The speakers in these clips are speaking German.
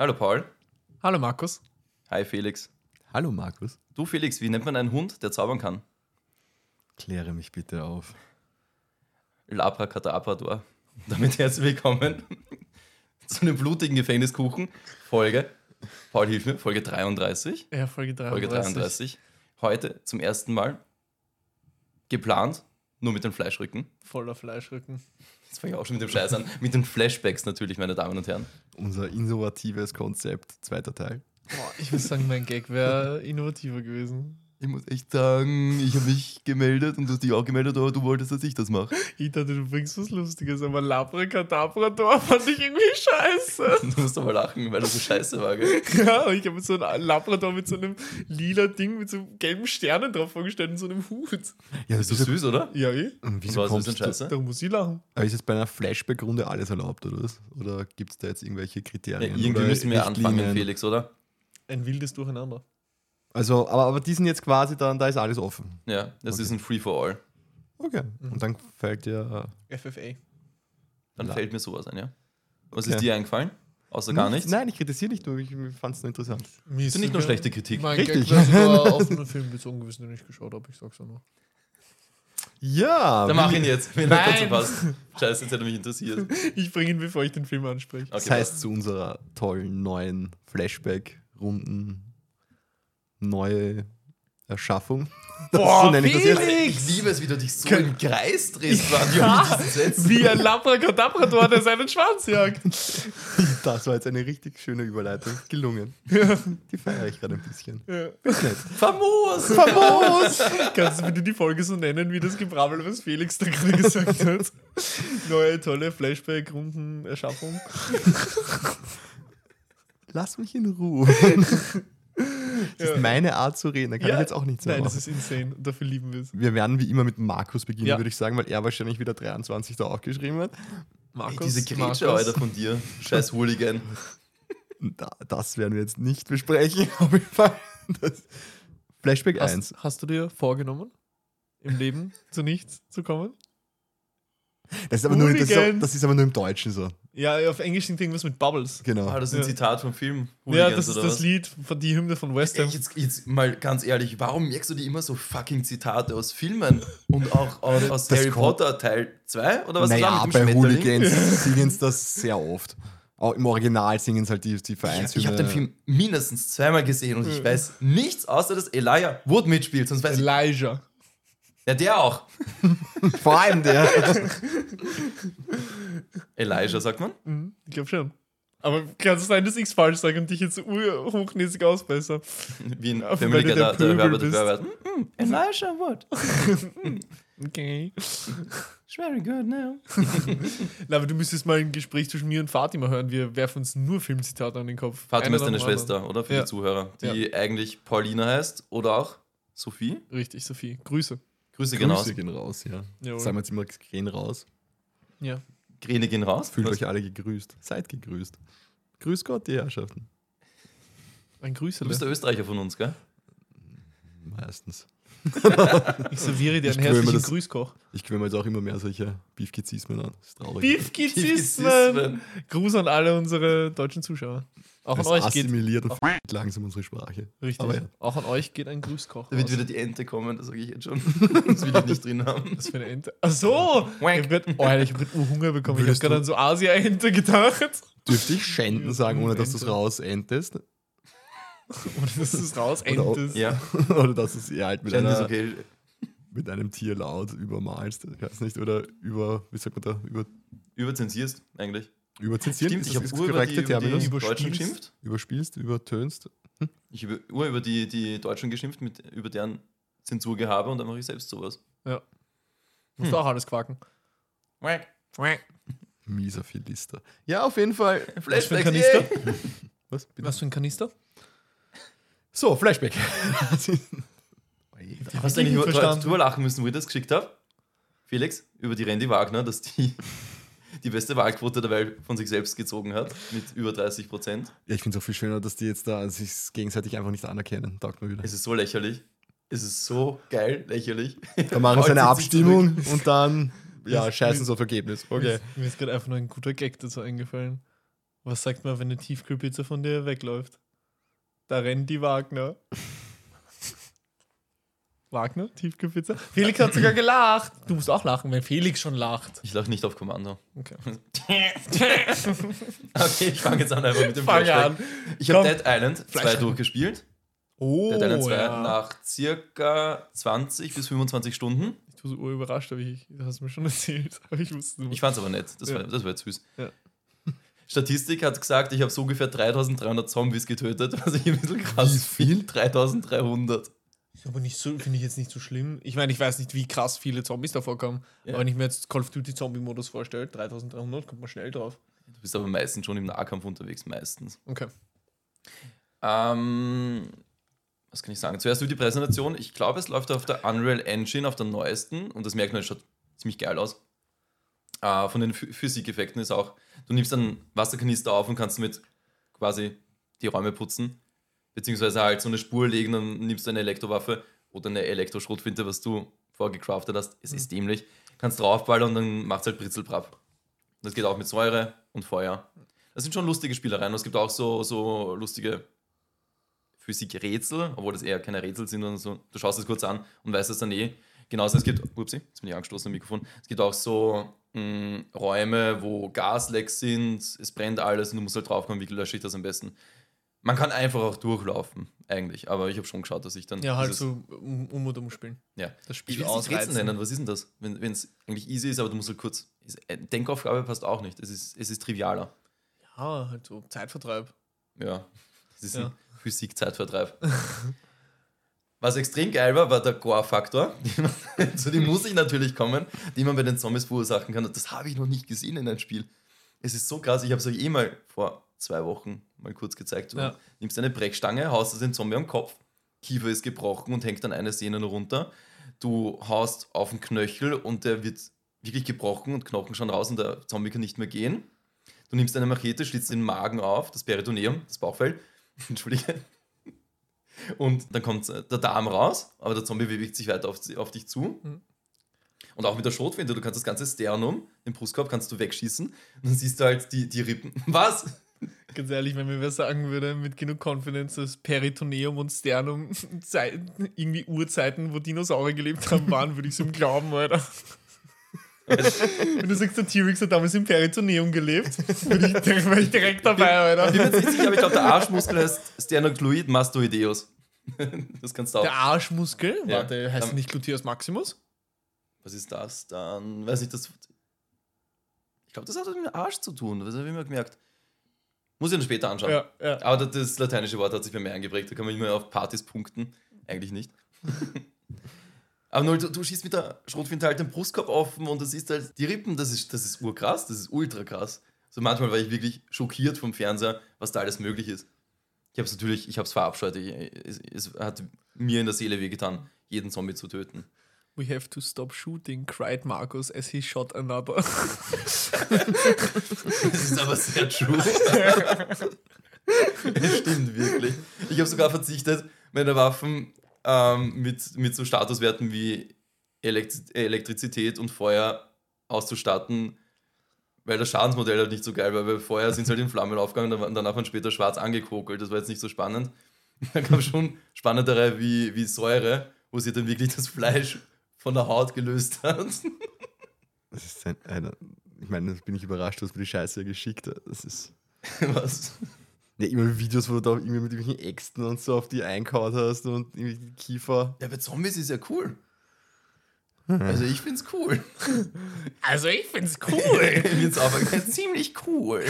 Hallo Paul. Hallo Markus. Hi Felix. Hallo Markus. Du Felix, wie nennt man einen Hund, der zaubern kann? Kläre mich bitte auf. Labracadabrador. Damit herzlich willkommen zu einem blutigen Gefängniskuchen. Folge, Paul hilf mir, Folge 33. Ja, Folge 33. Folge 33. Heute zum ersten Mal geplant, nur mit den Fleischrücken. Voller Fleischrücken. Jetzt fange ich auch schon mit dem Scheiß an. Mit den Flashbacks natürlich, meine Damen und Herren. Unser innovatives Konzept, zweiter Teil. Boah, ich muss sagen, mein Gag wäre innovativer gewesen. Ich muss echt sagen, ich habe mich gemeldet und du hast dich auch gemeldet, aber du wolltest, dass ich das mache. Ich dachte, du bringst was Lustiges, aber Labracadabrador fand ich irgendwie scheiße. Du musst aber lachen, weil das so scheiße war, gell? Ja, und ich habe mir so einen Labrador mit so einem lila Ding mit so gelben Sternen drauf vorgestellt und so einem Hut. Ja, Das ist süß, oder? Ja, eh. Und wieso war das kommst denn du, scheiße? Da muss ich lachen. aber ist es bei einer Flashback-Runde alles erlaubt, oder was? Oder gibt es da jetzt irgendwelche Ja, Kriterien? irgendwie oder müssen wir anfangen? Felix, oder? Ein wildes Durcheinander. Also, aber, aber die sind jetzt quasi dann, da ist alles offen. Ja, das Okay. ist ein Free-for-all. Okay. Und dann fällt dir. FFA. Dann La- fällt mir sowas ein, ja. Was Okay. ist dir eingefallen? Außer gar nichts? Nein, ich kritisiere nicht nur, ich fand es nur interessant. Mir Das ist nicht nur schlechte Kritik. Mein Richtig. Gag wäre sogar auf einen Film bezogen gewesen, den ich geschaut habe. Ich sag's auch noch. Ja! Dann mach ihn jetzt, wenn er dazu passt. Scheiße, jetzt hätte mich interessiert. Ich bringe ihn, bevor ich den Film anspreche. Okay, Das heißt, zu unserer tollen neuen Flashback-Runden neue Erschaffung. Boah, so nenne ich das jetzt. ich liebe es, wie du dich so im Kreis drehst, Mann, ja. Wie ein Labracadabrador, der seinen Schwanz jagt. Das war jetzt eine richtig schöne Überleitung. Gelungen. Die feiere ich gerade ein bisschen. Ja. Famos! Famos! Kannst du bitte die Folge so nennen, wie das Gebrabbel, was Felix da gerade gesagt hat? Neue, tolle Flashback-Runden-Erschaffung. Lass mich in Ruhe. Das Ja. ist meine Art zu reden. Da kann Ja. ich jetzt auch nichts mehr Nein, das machen. ist insane. Und dafür lieben wir es. Wir werden wie immer mit Markus beginnen, Ja. würde ich sagen, weil er wahrscheinlich wieder 23 da aufgeschrieben hat. Ey, diese Grätsche, Markus. Alter, von dir. Scheiß Hooligan. Da, das werden wir jetzt nicht besprechen. Auf jeden Fall. Das Flashback 1. Hast, hast du dir vorgenommen, im Leben zu nichts zu kommen? Das ist, aber nur, das, ist, das ist aber nur im Deutschen so. Ja, auf Englisch singt irgendwas mit Bubbles. Genau. Ah, das ist ein Ja. Zitat vom Film. Ja, Hooligans, das ist oder das was? Lied, von die Hymne von West Ey, Ham. jetzt, jetzt mal ganz ehrlich, warum merkst du dir immer so fucking Zitate aus Filmen und auch aus, aus Harry Potter Teil 2 oder was naja, bei? Hooligans singen sie das sehr oft. Auch im Original singen sie halt die, die Ich, Vereinshymne. ich habe den Film mindestens zweimal gesehen und ich weiß nichts, außer dass Elijah Wood mitspielt. Sonst weiß ich, Elijah. Ja, der auch. Vor allem der. Elijah, sagt man? Mhm, ich glaube schon. Aber kann es sein, dass ich es falsch sage und dich jetzt hochnäsig ausbesser? Wie ein Ja, Family Guy, der der, der Herbert. Herbert. Mm, mm, Elijah Wood. Okay. It's very good now. Na, aber du müsstest mal ein Gespräch zwischen mir und Fatima hören. Wir werfen uns nur Filmzitate an den Kopf. Fatima ist deine Schwester, oder? Für Ja. die Zuhörer. Die eigentlich Paulina heißt oder auch Sophie. Richtig, Sophie. Grüße. Grüße gehen raus. Grüße gehen raus, ja. Jawohl. Sagen wir jetzt immer, gehen raus. Ja. Gräne gehen raus. Fühlt Was? euch alle gegrüßt. Seid gegrüßt. Grüß Gott, die Herrschaften. Ein Du bist Grüße. der Österreicher von uns, gell? Meistens. Ich serviere dir einen herzlichen das- Grüßkoch. Ich gewöhne mir jetzt auch immer mehr solche Beefgizismen an. Das ist traurig. Beefgizismen. Gruß an alle unsere deutschen Zuschauer. Auch an euch geht. auf langsam unsere Sprache. Richtig. Aber ja. Auch an euch geht ein Grüßkoch. Da wird raus. wieder die Ente kommen, das sage ich jetzt schon. Das will ich nicht drin haben. Was für eine Ente. Ach so! Ich Wank. habe gerade oh, Alter, ich hab grad Hunger bekommen. Würdest ich habe gerade du- an so Asia-Ente gedacht. Dürfte ich Schänden sagen, ohne dass du es Ente. rausentest? Und das ist raus, Oder auch- Entes. Ja, Oder dass du es eher halt mit, ist einer, okay. mit einem Tierlaut übermalst? Ich weiß nicht. Oder über, wie sagt man da, über, Überzensierst eigentlich. Überzensiert? Stimmt, Ist ich habe über die, korrekte über die Terminus? Über- Deutschen Überspielst. geschimpft. Überspielst, übertönst? Ich habe Ur über die, die Deutschen geschimpft, mit, über deren Zensurgehabe und dann mache ich selbst sowas. Ja. Musst du auch alles quaken. Mieser Philister. Ja, auf jeden Fall. Was für ein Kanister? Was? Bitte? Was für ein Kanister? So, Flashback. Hast du eigentlich drüber lachen müssen, wo ich das geschickt habe? Felix, über die Randy Wagner, dass die die beste Wahlquote der Welt von sich selbst gezogen hat, mit über 30 Prozent. Ja, ich finde es auch viel schöner, dass die jetzt da sich gegenseitig einfach nicht anerkennen. Taugt mir wieder. Es ist so lächerlich. Es ist so geil, lächerlich. Da machen sie eine Abstimmung und dann, ja, scheißen sie auf Ergebnis. Okay. Mir ist gerade einfach nur ein guter Gag dazu eingefallen. Was sagt man, wenn eine Tiefkühlpizza von dir wegläuft? Da rennt die Wagner. Wagner, Tiefkühlpizza? Felix hat sogar gelacht. Du musst auch lachen, wenn Felix schon lacht. Ich lache nicht auf Kommando. Okay. Okay, ich fange jetzt an einfach mit dem Fang Flashback. an. Ich habe. Dead Island 2 Flashback. durchgespielt. Oh, Dead Island 2 ja. nach circa 20 bis 25 Stunden. Ich war so urüberrascht, aber ich, du hast mir schon erzählt. Aber ich wusste Ich fand es aber nett. Das, Ja. war, das war jetzt süß. Ja. Statistik hat gesagt, ich habe so ungefähr 3300 Zombies getötet, was ich ein bisschen krass Wie viel? finde. 3300. Ist aber nicht so, finde ich jetzt nicht so schlimm. Ich meine, ich weiß nicht, wie krass viele Zombies da vorkommen. Ja. Aber wenn ich mir jetzt Call of Duty Zombie-Modus vorstelle, 3300, kommt man schnell drauf. Du bist aber meistens schon im Nahkampf unterwegs, meistens. Okay. Ähm, was kann ich sagen? Zuerst über die Präsentation. Ich glaube, es läuft auf der Unreal Engine, auf der neuesten. Und das merkt man, es schaut ziemlich geil aus. Äh, von den Phy- Physikeffekten ist auch, du nimmst einen Wasserkanister auf und kannst damit quasi die Räume putzen. Beziehungsweise halt so eine Spur legen, dann nimmst du eine Elektrowaffe oder eine Elektroschrotfinte, was du vorgecraftet hast. Es ist dämlich. Kannst draufballern und dann macht es halt Britzelbrapp. Das geht auch mit Säure und Feuer. Das sind schon lustige Spielereien. Es gibt auch so, so lustige Physikrätsel, obwohl das eher keine Rätsel sind, sondern so, du schaust es kurz an und weißt es dann eh. Genauso, es gibt, upsi, jetzt bin ich angestoßen am Mikrofon, es gibt auch so mh, Räume, wo Gaslecks sind, es brennt alles und du musst halt draufkommen, wie lösche ich das am besten. Man kann einfach auch durchlaufen, eigentlich, aber ich habe schon geschaut, dass ich dann. Ja, halt so um, um und um spielen. Ja. Das Spiel Ich ausreizen. nennen, was ist denn das? Wenn es eigentlich easy ist, aber du musst halt kurz. äh, Denkaufgabe passt auch nicht, es ist, es ist trivialer. Ja, halt so Zeitvertreib. Ja, das ist Ja. ein Physik-Zeitvertreib. Was extrem geil war, war der Gore-Faktor. Zu dem muss ich natürlich kommen, den man bei den Zombies verursachen kann. Und das habe ich noch nicht gesehen in einem Spiel. Es ist so krass, ich habe es euch eh mal vor zwei Wochen mal kurz gezeigt. Du Ja. nimmst eine Brechstange, haust es den Zombie am Kopf, Kiefer ist gebrochen und hängt dann eine Sehne runter. Du haust auf den Knöchel und der wird wirklich gebrochen und Knochen schauen raus und der Zombie kann nicht mehr gehen. Du nimmst eine Machete, schlitzt den Magen auf, das Peritoneum, das Bauchfell. Entschuldige. Und dann kommt äh, der Darm raus, aber der Zombie bewegt sich weiter auf, auf dich zu. Mhm. Und auch mit der Schrotflinte, du kannst das ganze Sternum, den Brustkorb, kannst du wegschießen. Und dann siehst du halt die, die Rippen. Was? Ganz ehrlich, wenn mir wer sagen würde, mit genug Confidence, dass Peritoneum und Sternum Zeiten, irgendwie Urzeiten, wo Dinosaurier gelebt haben, waren, würde ich es ihm glauben, Alter. wenn du sagst, der T-Rex hat damals im Peritoneum gelebt, ich, wäre ich direkt dabei, Ich bin mir Alter. nicht sicher, aber ich glaube, der Arschmuskel heißt Sternocluid mastoideus. Das kannst du auch. Der Arschmuskel, Ja. warte, heißt nicht Gluteus Maximus? Was ist das dann? Weiß ich, das. Ich glaube, das hat was mit dem Arsch zu tun. Das habe ich mir gemerkt. Muss ich dann später anschauen. Ja, ja. Aber das, das lateinische Wort hat sich bei mir eingeprägt. Da kann man immer auf Partys punkten. Eigentlich nicht. Aber nur, du, du schießt mit der Schrotflinte halt den Brustkorb offen und du siehst halt die Rippen. Das ist, das ist urkrass. Das ist ultra krass. So manchmal war ich wirklich schockiert vom Fernseher, was da alles möglich ist. Ich habe es natürlich, ich habe es verabscheut. Ich, es, es hat mir in der Seele wehgetan, jeden Zombie zu töten. We have to stop shooting, cried Markus as he shot another. Das ist aber sehr true. Das stimmt wirklich. Ich habe sogar verzichtet, meine Waffen ähm, mit, mit so Statuswerten wie Elekt Elektrizität und Feuer auszustatten, weil das Schadensmodell halt nicht so geil war. Weil vorher sind sie halt in Flammen aufgegangen und danach waren später schwarz angekokelt. Das war jetzt nicht so spannend. Dann kam schon spannendere wie, wie Säure, wo sie dann wirklich das Fleisch von der Haut gelöst hat. Das ist ein, einer, ich meine, da bin ich überrascht, dass mir die Scheiße geschickt hat. Das ist. Was? Ja, immer Videos, wo du da irgendwie mit irgendwelchen Äxten und so auf die einkaut hast und irgendwie Kiefer. Ja, bei Zombies ist ja cool. Also ich find's cool. Also ich find's ich cool. find's aber ziemlich cool.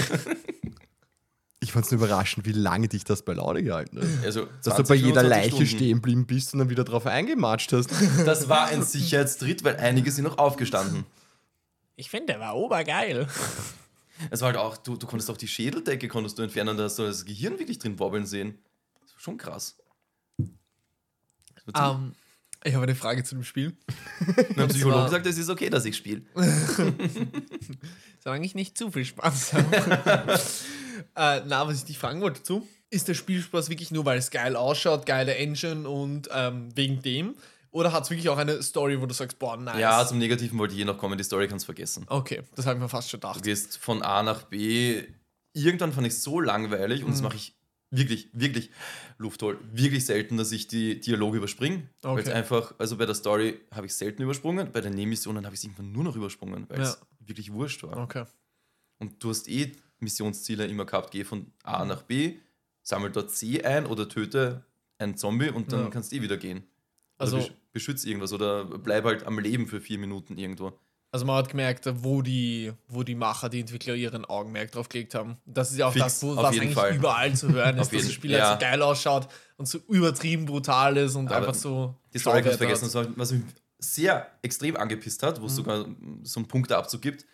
Ich fand's nur überraschend, wie lange dich das bei Laune gehalten hat. Also Dass du 20, bei jeder 25 Leiche Stunden. stehen blieben bist und dann wieder drauf eingematscht hast. Das war ein Sicherheitstritt, weil einige sind noch aufgestanden. Ich finde, der war obergeil. Es war halt auch, du, du konntest auch die Schädeldecke konntest du entfernen, da hast du das Gehirn wirklich drin wobbeln sehen. Das war schon krass. Ziemlich- Ähm, ich habe eine Frage zu dem Spiel. Mein Psychologe sagt, es ist okay, dass ich spiele. Solange ich nicht zu viel Spaß habe. äh, na, was ich dich fragen wollte zu, ist der Spielspaß wirklich nur, weil es geil ausschaut, geile Engine und ähm, wegen dem? Oder hat es wirklich auch eine Story, wo du sagst, boah, nice. Ja, zum Negativen wollte ich eh noch kommen, die Story kannst du vergessen. okay, das habe ich mir fast schon Du gedacht. gehst von A nach B irgendwann fand ich es so langweilig und das Mhm. mache ich wirklich, wirklich, Lufthol, wirklich selten, dass ich die Dialoge überspringe. Weil es Okay. einfach, also bei der Story habe ich selten übersprungen, bei den Nebenmissionen habe ich es irgendwann nur noch übersprungen, weil es Ja. wirklich wurscht war. Okay. Und du hast eh Missionsziele immer gehabt, geh von A nach B, sammel dort C ein oder töte einen Zombie und dann Ja. kannst du eh wieder gehen. Also- Also besch- beschütz irgendwas oder bleib halt am Leben für vier Minuten irgendwo. Also man hat gemerkt, wo die, wo die Macher, die Entwickler ihren Augenmerk drauf gelegt haben. Das ist ja auch Fix, das, wo, was eigentlich Fall. überall zu hören ist, dass das Spiel ja. halt so geil ausschaut und so übertrieben brutal ist und Aber einfach so. Die Story kannst vergessen, hat. was mich sehr extrem angepisst hat, wo es sogar so einen Punkteabzug gibt.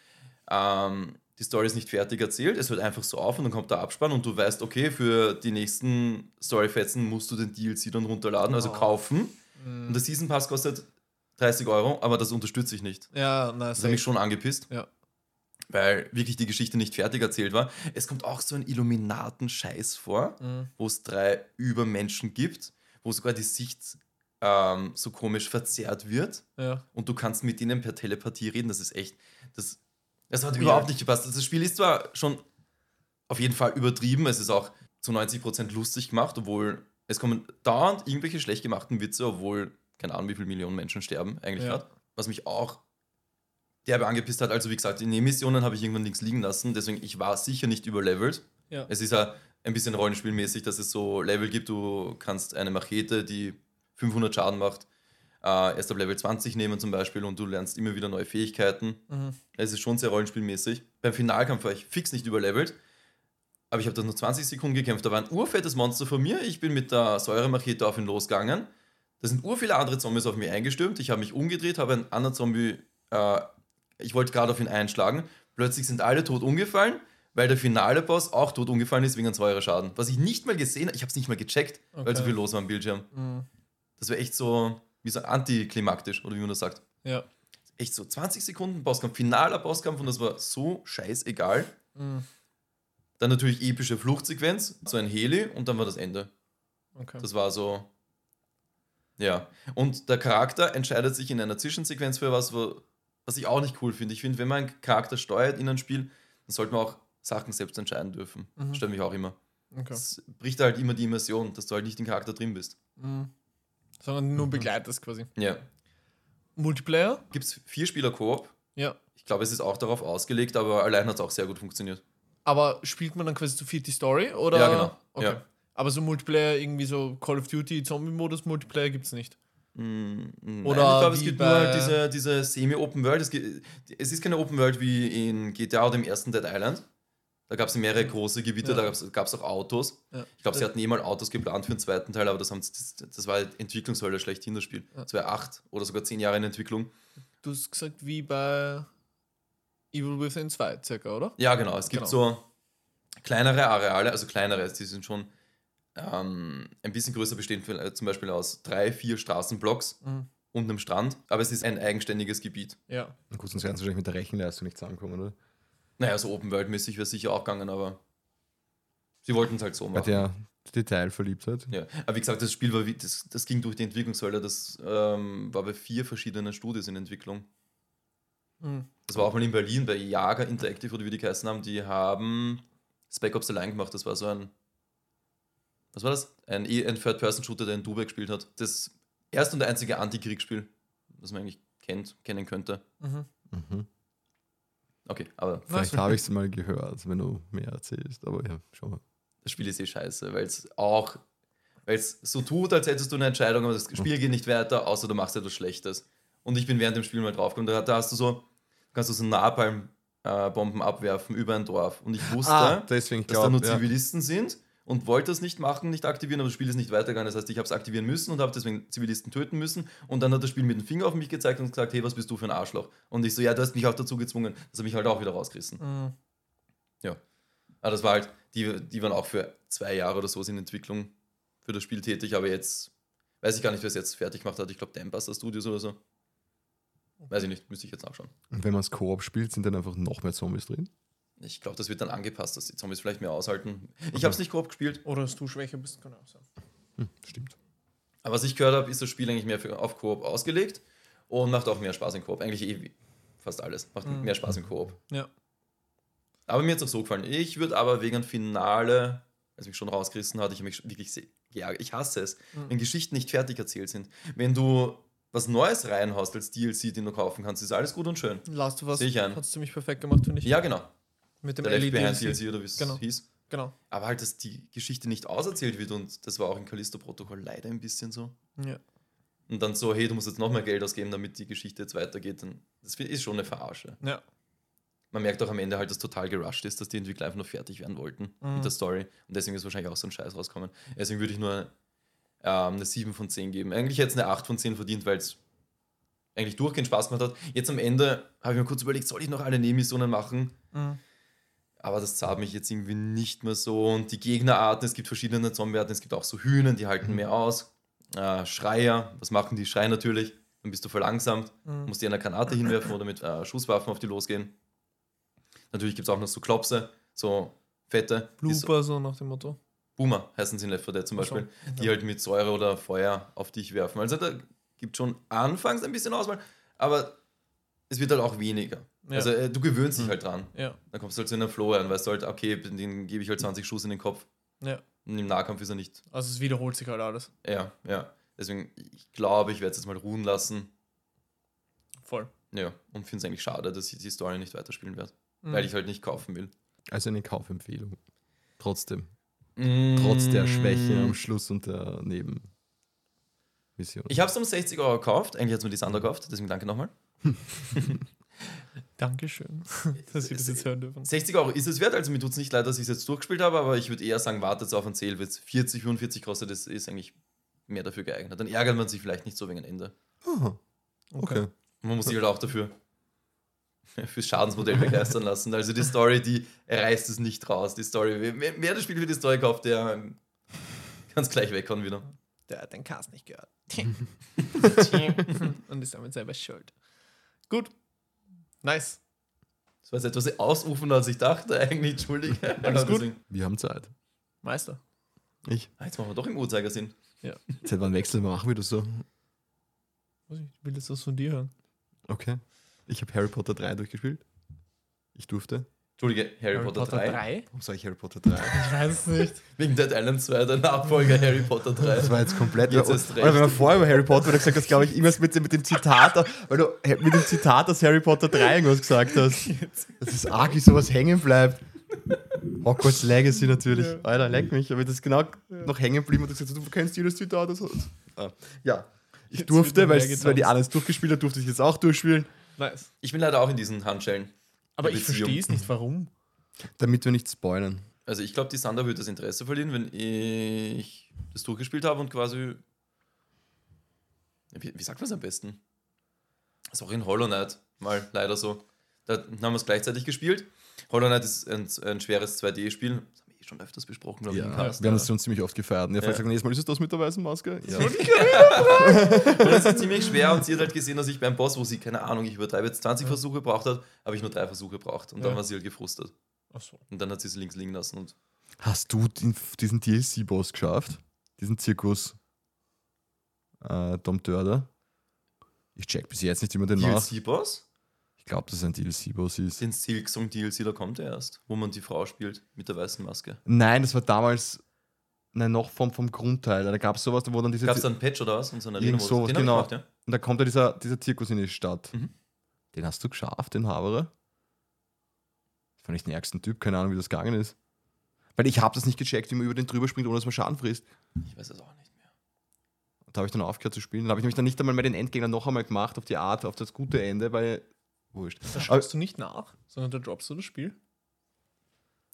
Ähm, die Story ist nicht fertig erzählt, es hört einfach so auf und dann kommt der Abspann und du weißt, okay, für die nächsten Storyfetzen musst du den DLC dann runterladen, also Oh. kaufen. Mhm. Und der Season Pass kostet 30 Euro, aber das unterstütze ich nicht. Ja, na, Das hat mich schon angepisst, Ja. weil wirklich die Geschichte nicht fertig erzählt war. Es kommt auch so ein Illuminaten-Scheiß vor, Mhm. wo es drei Übermenschen gibt, wo sogar die Sicht ähm, so komisch verzerrt wird Ja. und du kannst mit ihnen per Telepathie reden. Das ist echt, das, das hat Weird. überhaupt nicht gepasst. Das Spiel ist zwar schon auf jeden Fall übertrieben, es ist auch zu 90% lustig gemacht, obwohl es kommen dauernd irgendwelche schlecht gemachten Witze, obwohl keine Ahnung, wie viele Millionen Menschen sterben eigentlich Ja. Was mich auch derbe angepisst hat. Also wie gesagt, in den Missionen habe ich irgendwann links liegen lassen, deswegen ich war sicher nicht überlevelt. Ja. Es ist ja ein bisschen rollenspielmäßig, dass es so Level gibt, du kannst eine Machete, die 500 Schaden macht, äh, erst ab Level 20 nehmen zum Beispiel und du lernst immer wieder neue Fähigkeiten. Mhm. Es ist schon sehr rollenspielmäßig. Beim Finalkampf war ich fix nicht überlevelt, aber ich habe dann nur 20 Sekunden gekämpft. Da war ein urfettes Monster vor mir, ich bin mit der Säuremachete auf ihn losgegangen. Da sind ur viele andere Zombies auf mich eingestürmt. Ich habe mich umgedreht, habe einen anderen Zombie, äh, ich wollte gerade auf ihn einschlagen. Plötzlich sind alle tot umgefallen, weil der finale Boss auch tot umgefallen ist wegen einem Säureschaden. Was ich nicht mal gesehen habe, ich habe es nicht mal gecheckt, weil Okay. so viel los war am Bildschirm. Mhm. Das wäre echt so, wie so antiklimaktisch, oder wie man das sagt. Ja. Echt so 20 Sekunden Bosskampf, finaler Bosskampf und das war so scheißegal. Mhm. Dann natürlich epische Fluchtsequenz, so ein Heli und dann war das Ende. Okay. Das war so. Ja. Und der Charakter entscheidet sich in einer Zwischensequenz für was, was ich auch nicht cool finde. Ich finde, wenn man einen Charakter steuert in ein Spiel, dann sollte man auch Sachen selbst entscheiden dürfen. Mhm. Das stört mich auch immer. okay. Das bricht halt immer die Immersion, dass du halt nicht im Charakter drin bist. Mhm. Sondern nur begleitest quasi. Ja. Multiplayer? Gibt es vier Spieler Koop? Ja. Ich glaube, es ist auch darauf ausgelegt, aber allein hat es auch sehr gut funktioniert. Aber spielt man dann quasi zu viert die Story? Oder? Ja, genau. Okay. Ja. Aber so Multiplayer, irgendwie so Call of Duty, Zombie-Modus, Multiplayer gibt es nicht. Mm, Nein, Oder ich glaube, es gibt nur halt diese, diese Semi-Open World. Es, gibt, es ist keine Open World wie in GTA oder im ersten Dead Island. Da gab es mehrere große Gebiete, Ja. da gab es auch Autos. Ja. Ich glaube, sie hatten eh mal Autos geplant für den zweiten Teil, aber das, haben, sie- das, das war halt Entwicklungshölle schlechthin, das Spiel. Ja. Das war acht oder sogar zehn Jahre in Entwicklung. Du hast gesagt, wie bei Evil Within 2 circa, oder? Ja, genau. Es gibt Genau. so kleinere Areale, also kleinere, die sind schon ähm, ein bisschen größer, bestehen für, äh, zum Beispiel aus drei, vier Straßenblocks Mhm. und einem Strand, aber es ist ein eigenständiges Gebiet. Ja. Na Gut, sonst werden sie wahrscheinlich mit der Rechenleistung nicht zusammenkommen, oder? Naja, so Open World-mäßig wäre sicher auch gegangen, aber sie wollten es halt so Bei machen. der Detailverliebtheit. Ja. Aber wie gesagt, das Spiel war, wie, das, das ging durch die Entwicklungshölle, das ähm, war bei vier verschiedenen Studios in Entwicklung. Mhm. Das war auch mal in Berlin bei Jager Interactive oder wie die geheißen haben, die haben Spec Ops allein gemacht. Das war so ein, was war das? Ein, E- ein Third-Person-Shooter, der in Dubai gespielt hat. Das erste und einzige Antikriegsspiel, das man eigentlich kennt, kennen könnte. Mhm. Mhm. Okay, aber Vielleicht habe ich es mal gehört, wenn du mehr erzählst. Aber ja, schau mal. das Spiel ist eh scheiße, weil es auch, weil es so tut, als hättest du eine Entscheidung, aber das Spiel geht nicht weiter, außer du machst etwas Schlechtes. Und ich bin während dem Spiel mal draufgekommen, da, da hast du so, kannst du so Napalm-Bomben abwerfen über ein Dorf. Und ich wusste, Ah, deswegen dass da nur glaub, ja. Zivilisten sind und wollte es nicht machen, nicht aktivieren, aber das Spiel ist nicht weitergegangen. Das heißt, ich habe es aktivieren müssen und habe deswegen Zivilisten töten müssen. Und dann hat das Spiel mit dem Finger auf mich gezeigt und gesagt, hey, was bist du für ein Arschloch? Und ich so, ja, du hast mich auch dazu gezwungen. Das hat mich halt auch wieder rausgerissen. Mhm. Ja. Aber das war halt, die, die waren auch für zwei Jahre oder so in Entwicklung für das Spiel tätig, aber jetzt weiß ich gar nicht, wer es jetzt fertig gemacht hat. Ich glaube, Dambuster Studios oder so. Weiß ich nicht, müsste ich jetzt nachschauen. Und wenn man es Koop spielt, sind dann einfach noch mehr Zombies drin. Ich glaube, das wird dann angepasst, dass die Zombies vielleicht mehr aushalten. Ich habe es nicht Koop gespielt, Oder dass du schwächer bist, kann auch sein. Hm, stimmt. aber was ich gehört habe, ist das Spiel eigentlich mehr für, auf Koop ausgelegt und macht auch mehr Spaß in Koop. Eigentlich eh fast alles. Macht Mhm. mehr Spaß in Koop. Ja. Aber mir hat es auch so gefallen. Ich würde aber wegen dem Finale, als mich schon rausgerissen hat, ich habe mich wirklich sehr geärgert. Ich hasse es, Mhm. wenn Geschichten nicht fertig erzählt sind. Wenn du was Neues reinhaust als DLC, den du kaufen kannst, ist alles gut und schön. Last of Us Sehe ich ein. hat es ziemlich perfekt gemacht, finde ich. Ja, genau. Mit dem Der Left Behind LED. DLC oder wie es Genau. hieß. Genau. Aber halt, dass die Geschichte nicht auserzählt wird und das war auch im Callisto-Protokoll leider ein bisschen so. Ja. Und dann so, hey, du musst jetzt noch mehr Geld ausgeben, damit die Geschichte jetzt weitergeht. Dann, das ist schon eine Verarsche. Ja. Man merkt auch am Ende halt, dass total gerusht ist, dass die Entwickler einfach nur fertig werden wollten Mhm. mit der Story. Und deswegen ist wahrscheinlich auch so ein Scheiß rauskommen. Deswegen würde ich nur ähm, eine 7 von 10 geben. Eigentlich hätte es eine 8 von 10 verdient, weil es eigentlich durchgehend Spaß gemacht hat. Jetzt am Ende habe ich mir kurz überlegt, soll ich noch alle Nebenmissionen machen? Mhm. Aber das zahlt mich jetzt irgendwie nicht mehr so. Und die Gegnerarten, es gibt verschiedene Zombiearten, es gibt auch so Hühnen, die halten mehr aus. Äh, Schreier, was machen die? Schreien natürlich. Dann bist du verlangsamt, Mhm. musst dir eine Granate hinwerfen oder mit äh, Schusswaffen auf die losgehen. Natürlich gibt es auch noch so Klopse, so fette. Blooper, so nach dem Motto. Boomer heißen sie in Left 4 Dead zum Ach so, Beispiel, die ja. halt mit Säure oder Feuer auf dich werfen. Also da gibt schon anfangs ein bisschen Auswahl, aber es wird halt auch weniger. Ja. Also äh, du gewöhnst dich Mhm. halt dran. Ja. Dann kommst du halt zu einem Flow rein, weißt du halt, okay, den gebe ich halt 20 Schuss in den Kopf. Ja. Und im Nahkampf ist er nicht. Also es wiederholt sich halt alles. Ja, ja. Deswegen, ich glaube, ich werde es jetzt mal ruhen lassen. Voll. Ja, und finde es eigentlich schade, dass ich die Story nicht weiterspielen werde. Mhm. Weil ich halt nicht kaufen will. Also eine Kaufempfehlung. Trotzdem. Trotz der Schwäche am Schluss und der Nebenmission. Ich habe es um 60 Euro gekauft. Eigentlich hat es mir die Sander gekauft, deswegen danke nochmal. Dankeschön, dass wir das jetzt hören dürfen. 60 Euro ist es wert, also mir tut es nicht leid, dass ich es jetzt durchgespielt habe, aber ich würde eher sagen, wartet auf ein Sale, wenn es 40, 45 kostet, das ist eigentlich mehr dafür geeignet. Dann ärgert man sich vielleicht nicht so wegen Ende. Aha, okay. Und man muss sich halt auch dafür fürs Schadensmodell begeistern lassen. Also die Story, die reißt es nicht raus. Die Story, wer, das Spiel für die Story kauft, der kann es gleich weghauen wieder. Der hat den Cast nicht gehört. Und ist damit selber schuld. Gut. Nice. Das war jetzt etwas ausufender, als ich dachte, eigentlich, entschuldige. Alles gut? Wir haben Zeit. Meister. Ich. Ah, Jetzt machen wir doch im Uhrzeigersinn. Seit wann wechseln wir? Machen wir das so? Ich will jetzt was von dir hören. Okay. Ich habe Harry Potter 3 durchgespielt. Ich durfte. Entschuldige, Harry, Potter, 3. 3? Warum sage ich Harry Potter 3? Ich weiß es nicht. Wegen Dead Island 2, der Nachfolger Harry Potter 3. Das war jetzt komplett. Jetzt erst oder wenn wir recht. vorher über Harry Potter gesagt hast, glaube ich, irgendwas mit, dem- mit dem Zitat, weil du mit dem Zitat aus Harry Potter 3 irgendwas gesagt hast. Das ist arg, wie sowas hängen bleibt. Hogwarts Legacy natürlich. Ja. Alter, leck mich. Aber das ist genau noch hängen geblieben und du gesagt hast, du kennst jedes Zitat. Das ah. Ja. Ich Jetzt durfte, weil, weil die alles durchgespielt hat, durfte ich jetzt auch durchspielen. Nice. Ich bin leider auch in diesen Handschellen. Aber ich verstehe es nicht, warum. Damit wir nicht spoilern. Also ich glaube, die Sander würde das Interesse verlieren, wenn ich das durchgespielt habe und quasi. Wie, wie sagt man es am besten? Das ist auch in Hollow Knight mal leider so. Da haben wir es gleichzeitig gespielt. Hollow Knight ist ein, ein schweres 2D-Spiel. Schon öfters besprochen, glaube ich. im Ja, Cast. wir haben das schon ziemlich oft gefeiert. Und ich habe Ja. gesagt, nächstes Mal ist es das mit der weißen Maske? Ja. Und das ist ziemlich schwer und sie hat halt gesehen, dass ich beim Boss, wo sie, keine Ahnung, ich übertreibe jetzt 20 Versuche braucht hat, habe ich nur drei Versuche braucht. Und dann Ja. war sie halt gefrustet. Achso. Und dann hat sie es links liegen lassen. Und Hast du den, diesen DLC-Boss geschafft? Diesen Zirkus äh, Dom Dörder? Ich check bis jetzt nicht, wie man den macht. DLC-Boss? Ich glaube, dass es ein DLC-Boss ist. Den Silksong DLC, da kommt er erst, wo man die Frau spielt mit der weißen Maske. Nein, das war damals nein, noch vom, vom Grundteil. Da gab es sowas, wo dann dieser Gab es einen Patch oder was? Und so eine Arena-Modus? sowas, genau. gemacht, ja. Und da kommt ja dieser, dieser Zirkus in die Stadt. Mhm. Den hast du geschafft, den Havere? Das fand ich den ärgsten Typ, keine Ahnung, wie das gegangen ist. Weil ich habe das nicht gecheckt, wie man über den drüber springt, ohne dass man Schaden frisst. Ich weiß es auch nicht mehr. Da habe ich dann aufgehört zu spielen. Da habe ich nämlich dann nicht einmal mehr den Endgegner noch einmal gemacht, auf die Art, auf das gute Ende, weil. Wurscht. Da Aber schaust du nicht nach, sondern da droppst du das Spiel.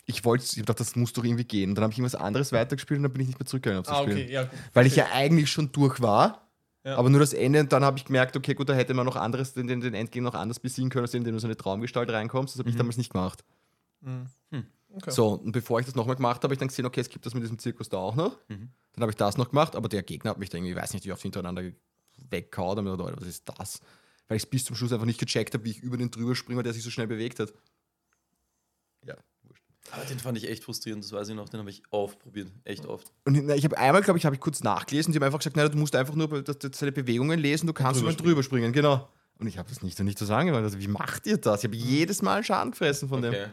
ich wollte, ich dachte, das muss doch irgendwie gehen. Dann habe ich irgendwas anderes weitergespielt und dann bin ich nicht mehr zurückgegangen auf das Ah, Spiel. okay, ja, gut. Weil ich ja eigentlich schon durch war. Ja. Aber nur das Ende und dann habe ich gemerkt, okay, gut, da hätte man noch anderes, den, den, den Endgegner noch anders besiegen können, als indem du so eine Traumgestalt reinkommst. Das habe ich Mhm. damals nicht gemacht. Mhm. Hm. Okay. So, und bevor ich das nochmal gemacht habe, habe ich dann gesehen, okay, es gibt das mit diesem Zirkus da auch noch. Mhm. Dann habe ich das noch gemacht, aber der Gegner hat mich da irgendwie, weiß nicht, wie oft hintereinander weggehauen. Und ich dachte, Alter, was ist das? Weil ich es bis zum Schluss einfach nicht gecheckt habe, wie ich über den drüber springe, weil der sich so schnell bewegt hat. Ja, wurscht. Aber den fand ich echt frustrierend, das weiß ich noch. Den habe ich oft probiert. Echt oft. Und na, ich habe einmal, glaube ich, habe ich kurz nachgelesen. Die haben einfach gesagt, nein, du musst einfach nur seine Bewegungen lesen, du kannst drüber über drüber springen, genau. Und ich habe das nicht und nicht so sagen, also, wie macht ihr das? Ich habe jedes Mal Schaden gefressen von dem. Okay.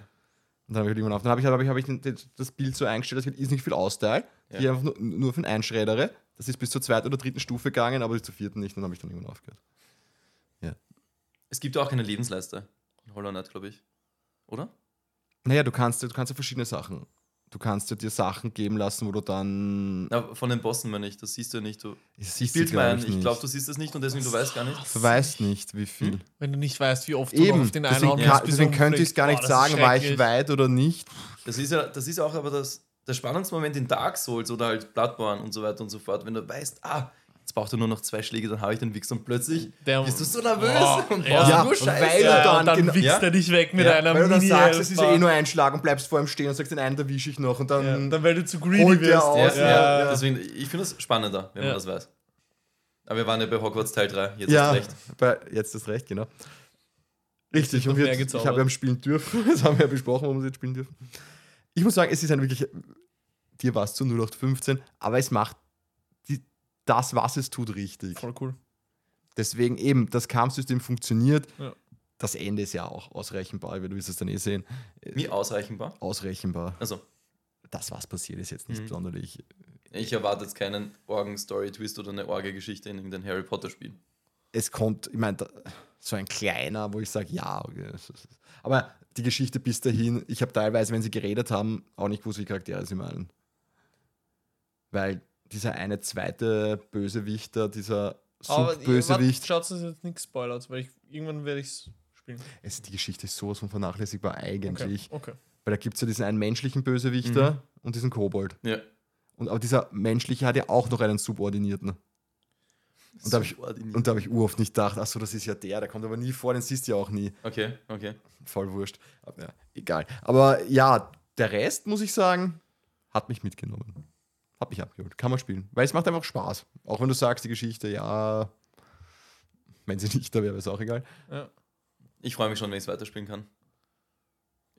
Und dann habe ich auf. Dann habe ich, hab ich, hab ich den- den- das Bild so eingestellt, dass ich ist nicht viel Austeil. Ja. Die einfach nur, nur für den Einschrädere. Das ist bis zur zweiten oder dritten Stufe gegangen, aber bis zur vierten nicht. Dann habe ich dann irgendwann aufgehört. Es gibt ja auch keine Lebensleiste in Hollow Knight, glaube ich. Oder? Naja, du kannst, du kannst ja verschiedene Sachen. Du kannst ja dir Sachen geben lassen, wo du dann. Na, von den Bossen meine ich, das siehst du ja nicht. Du Das ich siehst du, bild ich, ich glaube, du siehst es nicht und deswegen du weißt gar nicht. Du weißt nicht, wie viel. Wenn du nicht weißt, wie oft du Eben, auf den deswegen, kann, musst, bis deswegen könnte ich es gar nicht das ist sagen, war ich weit oder nicht. Das ist ja, das ist ja auch aber das, der spannendste Moment in Dark Souls oder halt Bloodborne und so weiter und so fort, wenn du weißt, ah, jetzt braucht er nur noch zwei Schläge, dann habe ich den Wichs und plötzlich Der- bist du so nervös Oh, und ja. brauchst Ja, nur Scheiße. weil du Ja, dann und dann genau- wichst er dich weg mit Ja, einer Weil du dann mini sagst, es ist ja eh nur ein Schlag und bleibst vor ihm stehen und sagst, den einen erwische ich noch und dann. ja, Dann, weil du zu greedy wirst. aus, Ja, ja, ja, ja. Deswegen, ich finde es spannender, wenn Ja. man das weiß. Aber wir waren ja bei Hogwarts Teil 3, jetzt ja, ist recht. Bei, jetzt ist recht, genau. Richtig, und wir, ich habe ja am Spielen dürfen. Das haben wir ja besprochen, wo wir es jetzt spielen dürfen. Ich muss sagen, es ist ein wirklich. Dir war es zu 0815, aber es macht das, was es tut, richtig. Voll cool. Deswegen eben, das Kampfsystem funktioniert. Ja. Das Ende ist ja auch ausrechenbar, du wirst es dann eh sehen. Wie ausreichendbar? Ausrechenbar. Also, Das, was passiert, ist jetzt nicht Mhm. sonderlich. ich erwarte jetzt keinen Orgen-Story-Twist oder eine Orge-Geschichte in irgendein Harry Potter-Spiel. Es kommt, ich meine, so ein kleiner, wo ich sage, ja, okay. Aber die Geschichte bis dahin, ich habe teilweise, wenn sie geredet haben, auch nicht gewusst, wie Charaktere sie meinen. Weil dieser eine zweite Bösewichter, dieser Aber Sub-Bösewicht, Schaut es jetzt nichts spoilert, weil ich, irgendwann werde ich es spielen. es, die Geschichte ist sowas von vernachlässigbar eigentlich. Okay. Weil da gibt es ja diesen einen menschlichen Bösewichter Mhm. und diesen Kobold. Ja. Und aber dieser menschliche hat ja auch noch einen Subordinierten. Und da habe ich, Subordiniert. und da hab ich uroft nicht gedacht, ach so, das ist ja der, der kommt aber nie vor, den siehst du ja auch nie. Okay, okay. Voll wurscht. Aber, ja, egal. Aber ja, der Rest, muss ich sagen, hat mich mitgenommen. Hat mich abgeholt. Kann man spielen. Weil es macht einfach Spaß. Auch wenn du sagst, die Geschichte, ja, wenn sie nicht da wäre, wäre es auch egal. Ja. Ich freue mich schon, wenn ich es weiterspielen kann.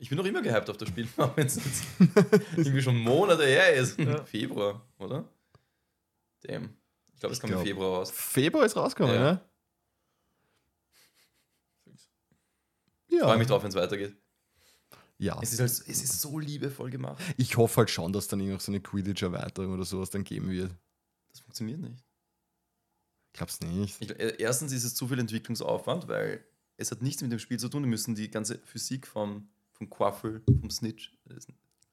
Ich bin noch immer gehypt auf das Spiel, auch wenn es jetzt irgendwie schon Monate her ist. Ja. Februar, oder? Damn. Ich glaube, es kommt im glaub- Februar raus. Februar ist rausgekommen, Ja. ne? Ich freue Ja. mich drauf, wenn es weitergeht. Ja. Es ist, halt, es ist so liebevoll gemacht. Ich hoffe halt schon, dass dann irgendwo so eine Quidditch-Erweiterung oder sowas dann geben wird. Das funktioniert nicht. Glaub's nicht. Ich, äh, erstens ist es zu viel Entwicklungsaufwand, weil es hat nichts mit dem Spiel zu tun. Die müssen die ganze Physik vom, vom Quaffel, vom Snitch. Äh,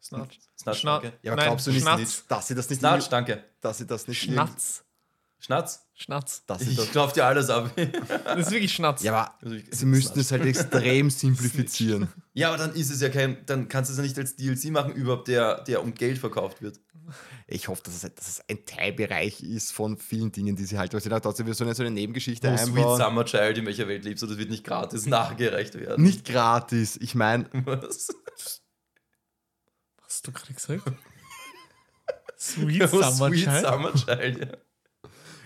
Snatch. Snatch, Schna- danke. Ja, aber Nein, glaubst du nicht, Schnatz. dass sie das nicht Snatch, danke. dass sie das nicht Schnatz. Schnatz. Schnatz. dass sie Ich das, kaufe dir alles ab. Das ist wirklich Schnatz. ja, aber Also ich- sie müssten es halt extrem simplifizieren. Ja, aber dann ist es ja kein, dann kannst du es ja nicht als DLC machen, überhaupt der, der um Geld verkauft wird. Ich hoffe, dass es, dass es ein Teilbereich ist von vielen Dingen, die sie halt, weil sie da trotzdem so eine, so eine Nebengeschichte Oh, Sweet einbauen. Summer Child, in welcher Welt lebst du, das wird nicht gratis nachgereicht werden. Nicht gratis. Ich meine, Was? Was hast du gerade gesagt? Sweet Oh, Summer Sweet Child? Summer Child, ja.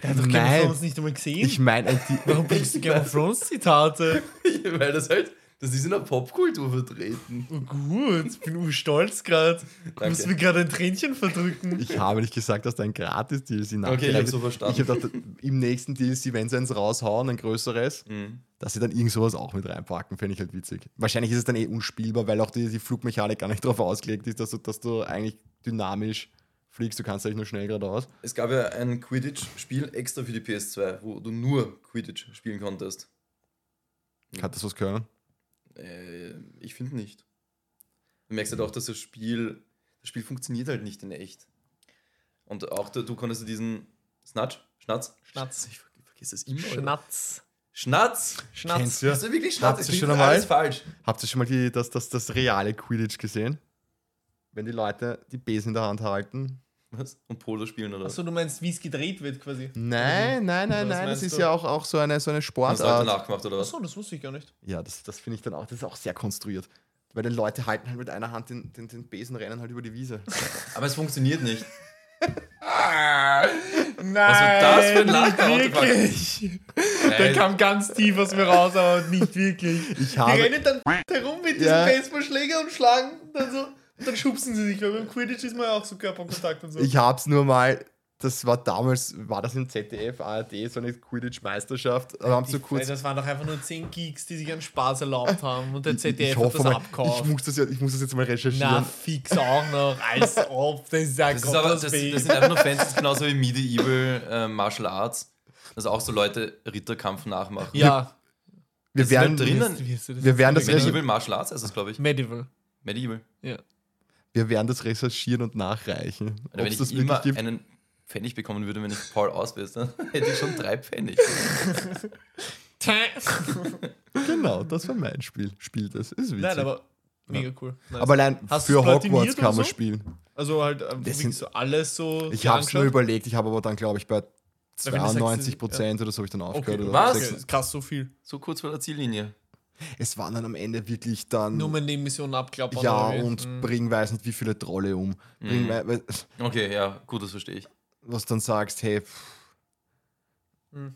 Der hat doch Game of Nein. Thrones nicht einmal gesehen. ich meine, ein Di- Warum bringst du Game of Thrones Zitate? Weil das halt, das ist in der Popkultur vertreten. Oh, gut, ich bin stolz gerade. Du musst mir gerade ein Tränchen verdrücken. ich habe nicht gesagt, dass da ein gratis DLC Okay, ich hab's so verstanden. Ich habe gedacht, im nächsten DLC, wenn sie eins raushauen, ein größeres, Mhm. dass sie dann irgend sowas auch mit reinpacken, fände ich halt witzig. Wahrscheinlich ist es dann eh unspielbar, weil auch die, die Flugmechanik gar nicht darauf ausgelegt ist, dass du, dass du eigentlich dynamisch fliegst. Du kannst eigentlich nur schnell geradeaus. Es gab ja ein Quidditch-Spiel extra für die PS2, wo du nur Quidditch spielen konntest. Hat das was können? Äh, ich finde nicht. Du merkst halt auch, dass das Spiel, das Spiel funktioniert halt nicht in echt. Und auch du, du konntest diesen Snatch, Schnatz, Schnatz. ich ver- vergiss das immer. Schnatz. Schnatz. Schnatz. Kennst du? Hast du wirklich Habt Schnatz? ihr Ich bin schon schon einmal? alles falsch. Habt ihr schon mal die, das, das, das reale Quidditch gesehen? Wenn die Leute die Besen in der Hand halten? Was? Und Polo spielen oder? Achso, du meinst, wie es gedreht wird quasi? Nein, nein, nein, Was nein. Das ist du? ja auch, auch so eine, so eine Hast du heute Sportart. nachgemacht oder was? Achso, das wusste ich gar nicht. Ja, das, das finde ich dann auch, das ist auch sehr konstruiert. Weil die Leute halten halt mit einer Hand den, den, den Besen, rennen halt über die Wiese. Aber es funktioniert nicht. Nein, das für ein Lachen? nicht wirklich. Da Nein. kam ganz tief aus mir raus, aber nicht wirklich. Ich Die habe, rennen dann herum mit diesem Ja. Baseballschläger und schlagen dann so. Und dann schubsen sie sich, weil beim Quidditch ist man ja auch so Körperkontakt und so. ich hab's nur mal das war damals, war das im ZDF, ARD, so eine Quidditch-Meisterschaft. Da haben so kurz. das waren doch einfach nur 10 Geeks, die sich einen Spaß erlaubt haben und der Ich, ZDF ich hat das mal, abgekauft. ich muss das, ja, ich muss das jetzt mal Na, recherchieren. fix auch noch, als ob. Das ist ja Das, ist aber, das, das sind einfach nur Fans, das ist genauso wie Medieval äh, Martial Arts, dass auch so Leute Ritterkampf nachmachen. Ja, wir, das werden, drinnen. wie ist das? wir werden das Medieval Martial Arts ist das, glaube ich. Medieval. Medieval. Ja. Wir werden das recherchieren und nachreichen. Oder wenn ich das immer wirklich gibt. einen Pfennig bekommen würde, wenn ich Paul auswähle, dann hätte ich schon drei Pfennig. Genau, das war mein Spiel. Spiel das. Ist witzig. Nein, aber mega cool. Nice. Aber allein Hast für Hogwarts kann man so? spielen. also halt ähm, Das sind- so alles so. Ich habe es nur überlegt, ich habe aber dann, glaube ich, bei wenn du sagst, 92 Prozent oder so habe ich dann aufgehört. Okay, oder Was? okay, krass, so viel. So kurz vor der Ziellinie. Es waren dann am Ende wirklich dann. Nur mal Nebenmissionen abklappern. ja, und Mhm. bring weiß nicht wie viele Trolle um. Bring, Mhm. wei- Okay, ja, gut, das verstehe ich. was dann sagst, hey, pff, Mhm.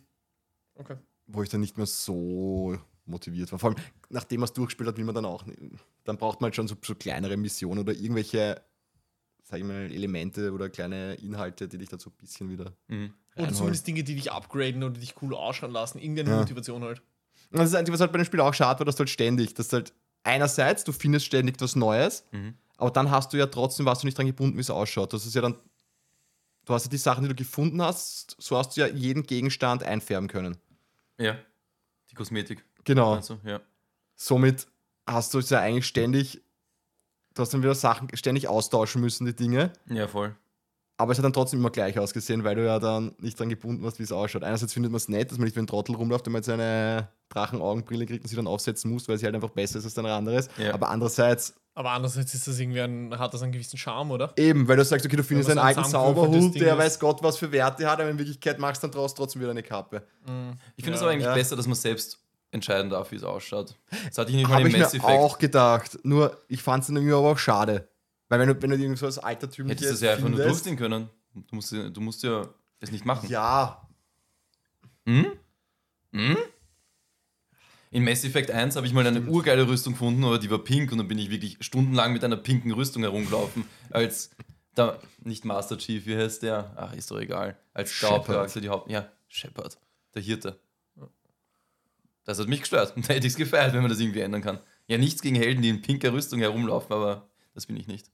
Okay. wo ich dann nicht mehr so motiviert war. Vor allem, nachdem man es durchgespielt hat, will man dann auch, nicht- dann braucht man halt schon so, so kleinere Missionen oder irgendwelche, sag ich mal, Elemente oder kleine Inhalte, die dich dazu ein bisschen wieder Mhm. Oder zumindest Dinge, die dich upgraden oder dich cool ausschauen lassen. Irgendeine Ja. Motivation halt. Und das ist das Einzige, was halt bei dem Spiel auch schade war, dass du halt ständig, dass halt einerseits, du findest ständig was Neues, Mhm. aber dann hast du ja trotzdem, warst du nicht dran gebunden, wie es ausschaut. Das ist ja dann, du hast ja die Sachen, die du gefunden hast, so hast du ja jeden Gegenstand einfärben können. Ja. Die Kosmetik. Genau. Also, ja. Somit hast du es ja eigentlich ständig, du hast dann wieder Sachen ständig austauschen müssen, die Dinge. ja, voll. Aber es hat dann trotzdem immer gleich ausgesehen, weil du ja dann nicht dran gebunden warst, wie es ausschaut. Einerseits findet man es nett, dass man nicht wie ein Trottel rumläuft, wenn man jetzt eine Drachenaugenbrille kriegt und sie dann aufsetzen muss, weil sie halt einfach besser ist als ein anderes. Ja. Aber andererseits Aber andererseits ist das irgendwie ein, hat das einen gewissen Charme, oder? eben, weil du sagst, okay, du findest einen alten Zauberhut, der ist. weiß Gott, was für Werte hat, aber in Wirklichkeit machst du dann draus trotzdem wieder eine Kappe. Ich finde es Ja. aber eigentlich Ja. besser, dass man selbst entscheiden darf, wie es ausschaut. Das hatte ich nicht mal Habe im ich Mass mir Effect. auch gedacht. Nur, ich fand es dann irgendwie aber auch schade. Weil wenn du, wenn du irgendwie so als altertümliches Hättest du es ja einfach nur durchziehen können. Du musst, ja- du musst ja es nicht machen. Ja, Hm? Hm? In Mass Effect 1 habe ich mal eine urgeile Rüstung gefunden, aber die war pink und dann bin ich wirklich stundenlang mit einer pinken Rüstung herumgelaufen. Als der, nicht Master Chief, wie heißt der? Ach, ist doch egal. Als. Hauptcharakter, die Haupt. Ja, Shepard, der Hirte. Das hat mich gestört. Und da hätte ich es gefeiert, wenn man das irgendwie ändern kann. Ja, nichts gegen Helden, die in pinker Rüstung herumlaufen, aber das bin ich nicht.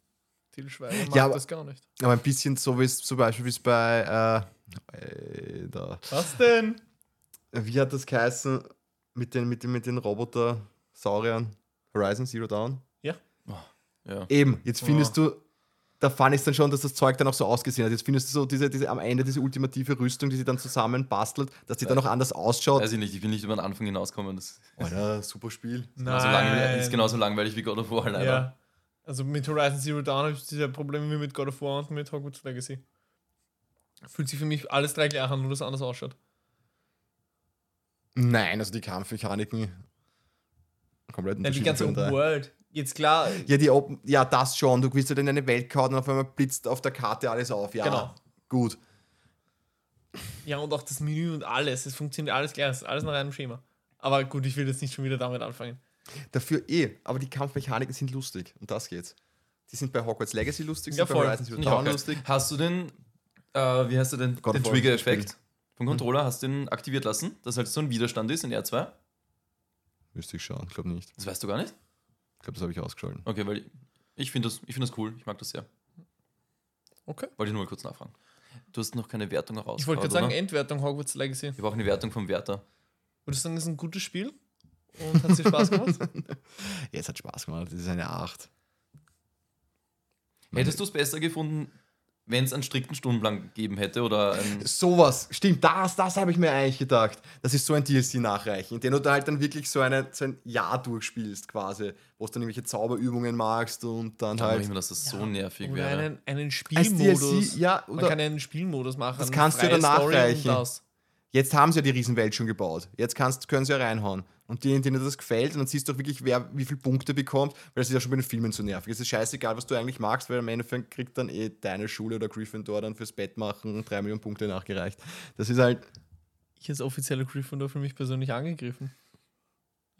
Til Schweiger mag Ja, aber- das gar nicht. aber ein bisschen so wie es zum Beispiel wie es bei äh, äh, da, Was denn? wie hat das geheißen mit den, mit den, mit den Roboter-Sauriern? Horizon Zero Dawn? Ja. Eben, jetzt findest Oh. du, da fand ich dann schon, dass das Zeug dann auch so ausgesehen hat. Jetzt findest du so diese, diese am Ende diese ultimative Rüstung, die sie dann zusammen bastelt, dass die dann noch anders ausschaut. Weiß ich nicht, ich bin nicht über den Anfang hinausgekommen. Das ist Alter, super Spiel. genauso, langweilig, ist genauso langweilig wie God of War leider. Ja. Also mit Horizon Zero Dawn habe ich diese Probleme wie mit God of War und mit Hogwarts Legacy. Fühlt sich für mich alles drei gleich an, nur dass es anders ausschaut. Nein, also die Kampfmechaniken komplett Nein, die unterschiedlich. ganze Open. World. Jetzt klar, Ja, die Open, ja, das schon. Du willst halt in eine Welt kauen und auf einmal blitzt auf der Karte alles auf. Ja, Genau. gut. ja und auch das Menü und alles, es funktioniert alles gleich, es ist alles nach einem Schema. Aber gut, ich will jetzt nicht schon wieder damit anfangen. Dafür eh, aber die Kampfmechaniken sind lustig. Und das geht's. Die sind bei Hogwarts Legacy lustig, Ja, sind voll. bei Horizon Zero Dawn lustig. Hast du den, äh, wie heißt du denn, God den Trigger-Effekt vom Controller, hast du den aktiviert lassen, dass halt so ein Widerstand ist in R2? Müsste ich schauen, ich glaube nicht. Das weißt du gar nicht? Ich glaube, das habe ich ausgeschalten. Okay, weil ich, ich finde das, ich find das cool, ich mag das sehr. Okay. Wollte ich nur mal kurz nachfragen. Du hast noch keine Wertung heraus. Ich wollte gerade sagen, Endwertung Hogwarts Legacy. Ich brauche eine Wertung vom Wärter. Würdest du sagen, das ist ein gutes Spiel? Und hat dir Spaß gemacht? Ja, es hat Spaß gemacht. Das ist eine 8. Hättest du es besser gefunden, wenn es einen strikten Stundenplan gegeben hätte oder Sowas, stimmt, das, das habe ich mir eigentlich gedacht. Das ist so ein DLC nachreichen, in dem du da halt dann wirklich so, eine, so ein Jahr durchspielst quasi, wo du dann irgendwelche Zauberübungen machst und dann da halt, ich mir, dass das so nervig wäre. einen, einen Spielmodus. DLC, ja, Man oder kann einen Spielmodus machen. Das kannst du ja freie danach Story und reichen. das. Jetzt haben sie ja die Riesenwelt schon gebaut. Jetzt kannst, können sie ja reinhauen. Und denen, denen das gefällt, und dann siehst du auch wirklich, wer wie viele Punkte bekommt, weil das ist ja schon bei den Filmen so nervig. Es ist scheißegal, was du eigentlich magst, weil am Endeffekt kriegt dann eh deine Schule oder Gryffindor dann fürs Bett machen drei Millionen Punkte nachgereicht. Das ist halt. Ich als offizieller Gryffindor für mich persönlich angegriffen.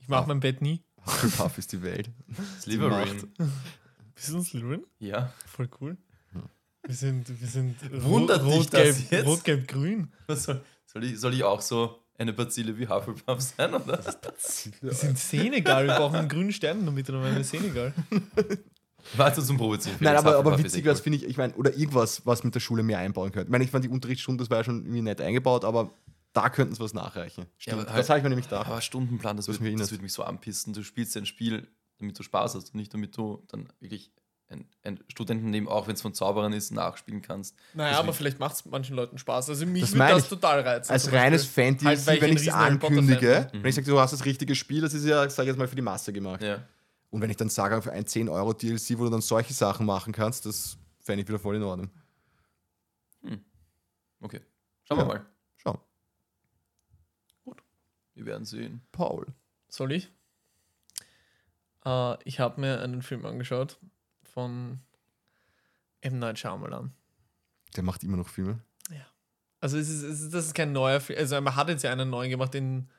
Ich mache Ah. mein Bett nie. Hufflepuff ist die Welt. Slytherin. Bist du ein Slytherin? Ja. Voll cool. Wir sind, wir sind Wundert dich rot, gelb, jetzt? rot, gelb, grün. Was soll, soll, ich, soll ich auch so eine Bazille wie Hufflepuff sein, oder? Wir sind Senegal. Wir brauchen einen grünen Stern damit, dann wären wir Senegal. Warte zum Probeziehen. Nein, aber, aber Hufflepuff ist witzig wäre cool. finde ich, ich meine, oder irgendwas, was mit der Schule mehr einbauen könnte. Ich meine, ich fand die Unterrichtsstunde, das war ja schon irgendwie nett eingebaut, aber da könnten sie was nachreichen. Stimmt, aber das halt- habe ich mir nämlich gedacht. Aber Stundenplan, das, Das wird, mir das erinnert. wird mich so anpissen. Du spielst ein Spiel, damit du Spaß hast und nicht damit du dann wirklich ein, ein Studentenleben, auch wenn es von Zauberern ist, nachspielen kannst. Naja, Deswegen- aber vielleicht macht es manchen Leuten Spaß. Also mich Das würde das total reizen. Als reines Halt, weil ich wenn ein ich es ankündige, bin. wenn ich sage, du hast das richtige Spiel, das ist ja, sag ich jetzt mal, für die Masse gemacht. Ja. Und wenn ich dann sage, für ein 10-Euro-DLC, wo du dann solche Sachen machen kannst, das fände ich wieder voll in Ordnung. Okay. Schauen Ja. wir mal. Schau. Wir werden sehen. Paul. Soll ich? Äh, ich habe mir einen Film angeschaut von M. Night Shyamalan. Der macht immer noch Filme. Also es ist, es ist, das ist kein neuer Film. Also man hat jetzt ja einen neuen gemacht, den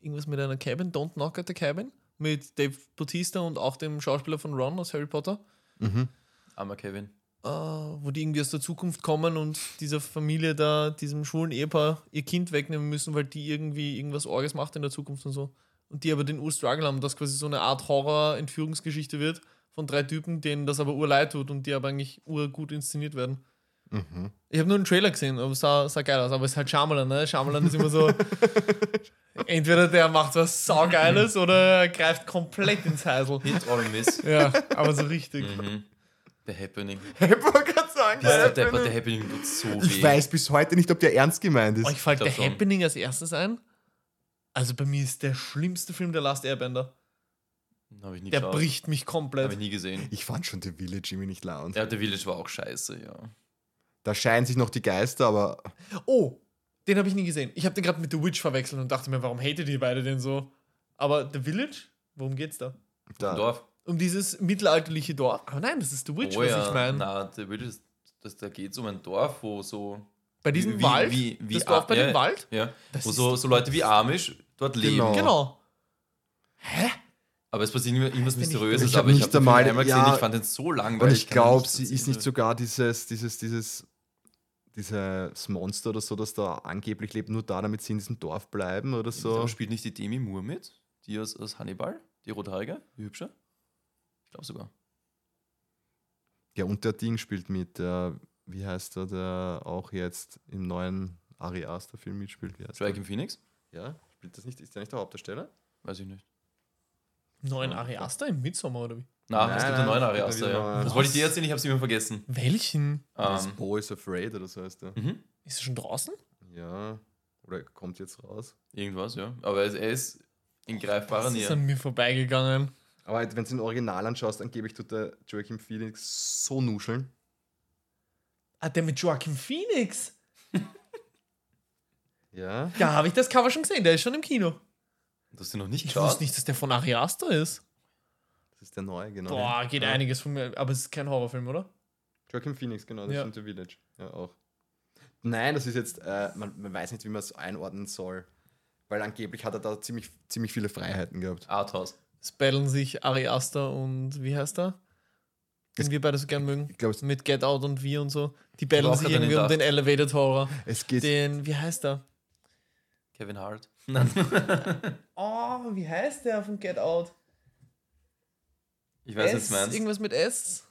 irgendwas mit einer Cabin, Don't Knock at the Cabin, mit Dave Bautista und auch dem Schauspieler von Ron aus Harry Potter, Mhm. Armer Kevin. äh, wo die irgendwie aus der Zukunft kommen und dieser Familie da, diesem schwulen Ehepaar, ihr Kind wegnehmen müssen, weil die irgendwie irgendwas Orges macht in der Zukunft und so. Und die aber den Ur-Struggle haben, dass quasi so eine Art Horror-Entführungsgeschichte wird von drei Typen, denen das aber urleid tut und die aber eigentlich urgut inszeniert werden. Mhm. Ich habe nur einen Trailer gesehen, aber es sah, sah geil aus. Aber es ist halt Shyamalan, ne? Shyamalan ist immer so. entweder der macht was saugeiles oder er greift komplett ins Heisel. Hit or Miss. Ja, aber so richtig. mhm. The Happening. Ich wollte gerade sagen, Der, der, der Happening tut so weh. ich weiß bis heute nicht, ob der ernst gemeint ist. Euch fällt glaub der schon. Happening als erstes ein? Also bei mir ist der schlimmste Film der Last Airbender. Habe ich nie Der geschaut. bricht mich Habe ich komplett. nie gesehen. Ich fand schon The Village irgendwie nicht laut. Ja, der Village war auch scheiße, ja. Da scheinen sich noch die Geister, aber Oh, den habe ich nie gesehen. Ich habe den gerade mit The Witch verwechselt und dachte mir, warum hatet ihr beide den so? Aber The Village? Worum geht's da? da, Dorf. Um dieses mittelalterliche Dorf? Aber nein, das ist The Witch, oh was ja, ich meine. na, der Village das, da geht es um ein Dorf, wo so. Bei diesem wie- Wald? wie- wie das Dorf bei ja, dem Wald? Ja, Das wo so, so Leute wie Amish dort leben. Genau. Genau. Aber es passiert immer- irgendwas. Mysteriöses. Ich hab aber ich nicht habe den einmal- einmal gesehen, ja. ich fand den so langweilig. Und ich glaube, sie ist nicht sogar dieses, dieses, dieses, dieses Monster oder so, das da angeblich lebt, nur da, damit sie in diesem Dorf bleiben oder so. Aber spielt nicht die Demi Moore mit? Die aus, aus Hannibal? Die rothaarige? Die hübsche? Ich glaube sogar. Ja, und der Ding spielt mit, der, wie heißt er, der auch jetzt im neuen Ari Aster Film mitspielt. Wie heißt? Joaquin Phoenix? Ja, spielt das nicht, ist der nicht der Hauptdarsteller? Weiß ich nicht. Neuen Ari Aster im Midsommar oder wie? Na, Nein, es gibt nein, einen neuen Ari Aster, ja. Das wollte ich dir erzählen, ich habe es immer vergessen. Welchen? Das Ähm, Boy is Afraid oder so heißt der. mhm. Ist er schon draußen? Ja, oder kommt jetzt raus. Irgendwas, ja. Aber er ist in greifbarer Das ist Nähe. an mir vorbeigegangen. Aber wenn du den Original anschaust, angeblich tut der Joachim Phoenix so nuscheln. Ah, der mit Joaquin Phoenix. Ja. Ja, habe ich das Cover schon gesehen. Der ist schon im Kino. Du hast ihn noch nicht Ich geschaut? wusste nicht, dass der von Ari Aster ist. Das ist der neue, genau. Boah, geht ja. einiges von mir. Aber es ist kein Horrorfilm, oder? Joaquin Phoenix, genau, das Ja. ist in The Village. Ja, auch. Nein, das ist jetzt, äh, man, man weiß nicht, wie man es einordnen soll. Weil angeblich hat er da ziemlich, ziemlich viele Freiheiten gehabt. Arthouse. Es battlen sich Ari Aster und wie heißt er? Den Es- wir beide so gern mögen. Ich glaube, es, Mit Get Out und wir und so. Die battlen sich irgendwie um den Elevated Horror. es geht. Den, wie heißt er? Kevin Hart. Nein. Oh, wie heißt der von Get Out? ich weiß S, nicht, meinst. Irgendwas mit S.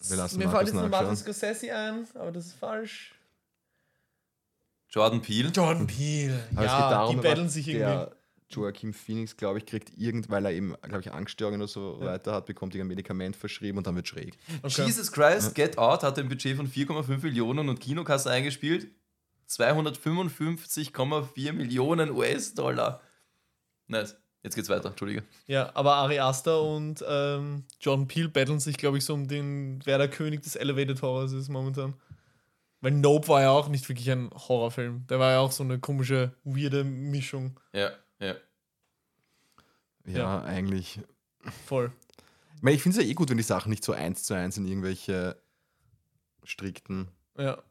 Wir lassen Mir fällt jetzt nur Martin. Scorsese ein, aber das ist falsch. Jordan Peele. Jordan Peele. Ja, die battlen sich irgendwie. der Joaquin Phoenix, glaube ich, kriegt irgend, weil er eben, glaube ich, Angststörungen oder so weiter hat, bekommt er ein Medikament verschrieben und dann wird schräg. Okay. Jesus Christ, Get Out hat ein Budget von 4,5 Millionen und Kinokasse eingespielt. 255,4 Millionen US-Dollar. Nice. Jetzt geht's weiter, Entschuldige. Ja, aber Ari Aster und ähm, John Peel battlen sich, glaube ich, so um den, wer der König des Elevated Horrors ist momentan. Weil Nope war ja auch nicht wirklich ein Horrorfilm. Der war ja auch so eine komische, weirde Mischung. Ja, ja. Ja, Ja. eigentlich. Voll. Ich, meine, ich finde es ja eh gut, wenn die Sachen nicht so eins zu eins in irgendwelche strikten, Ja.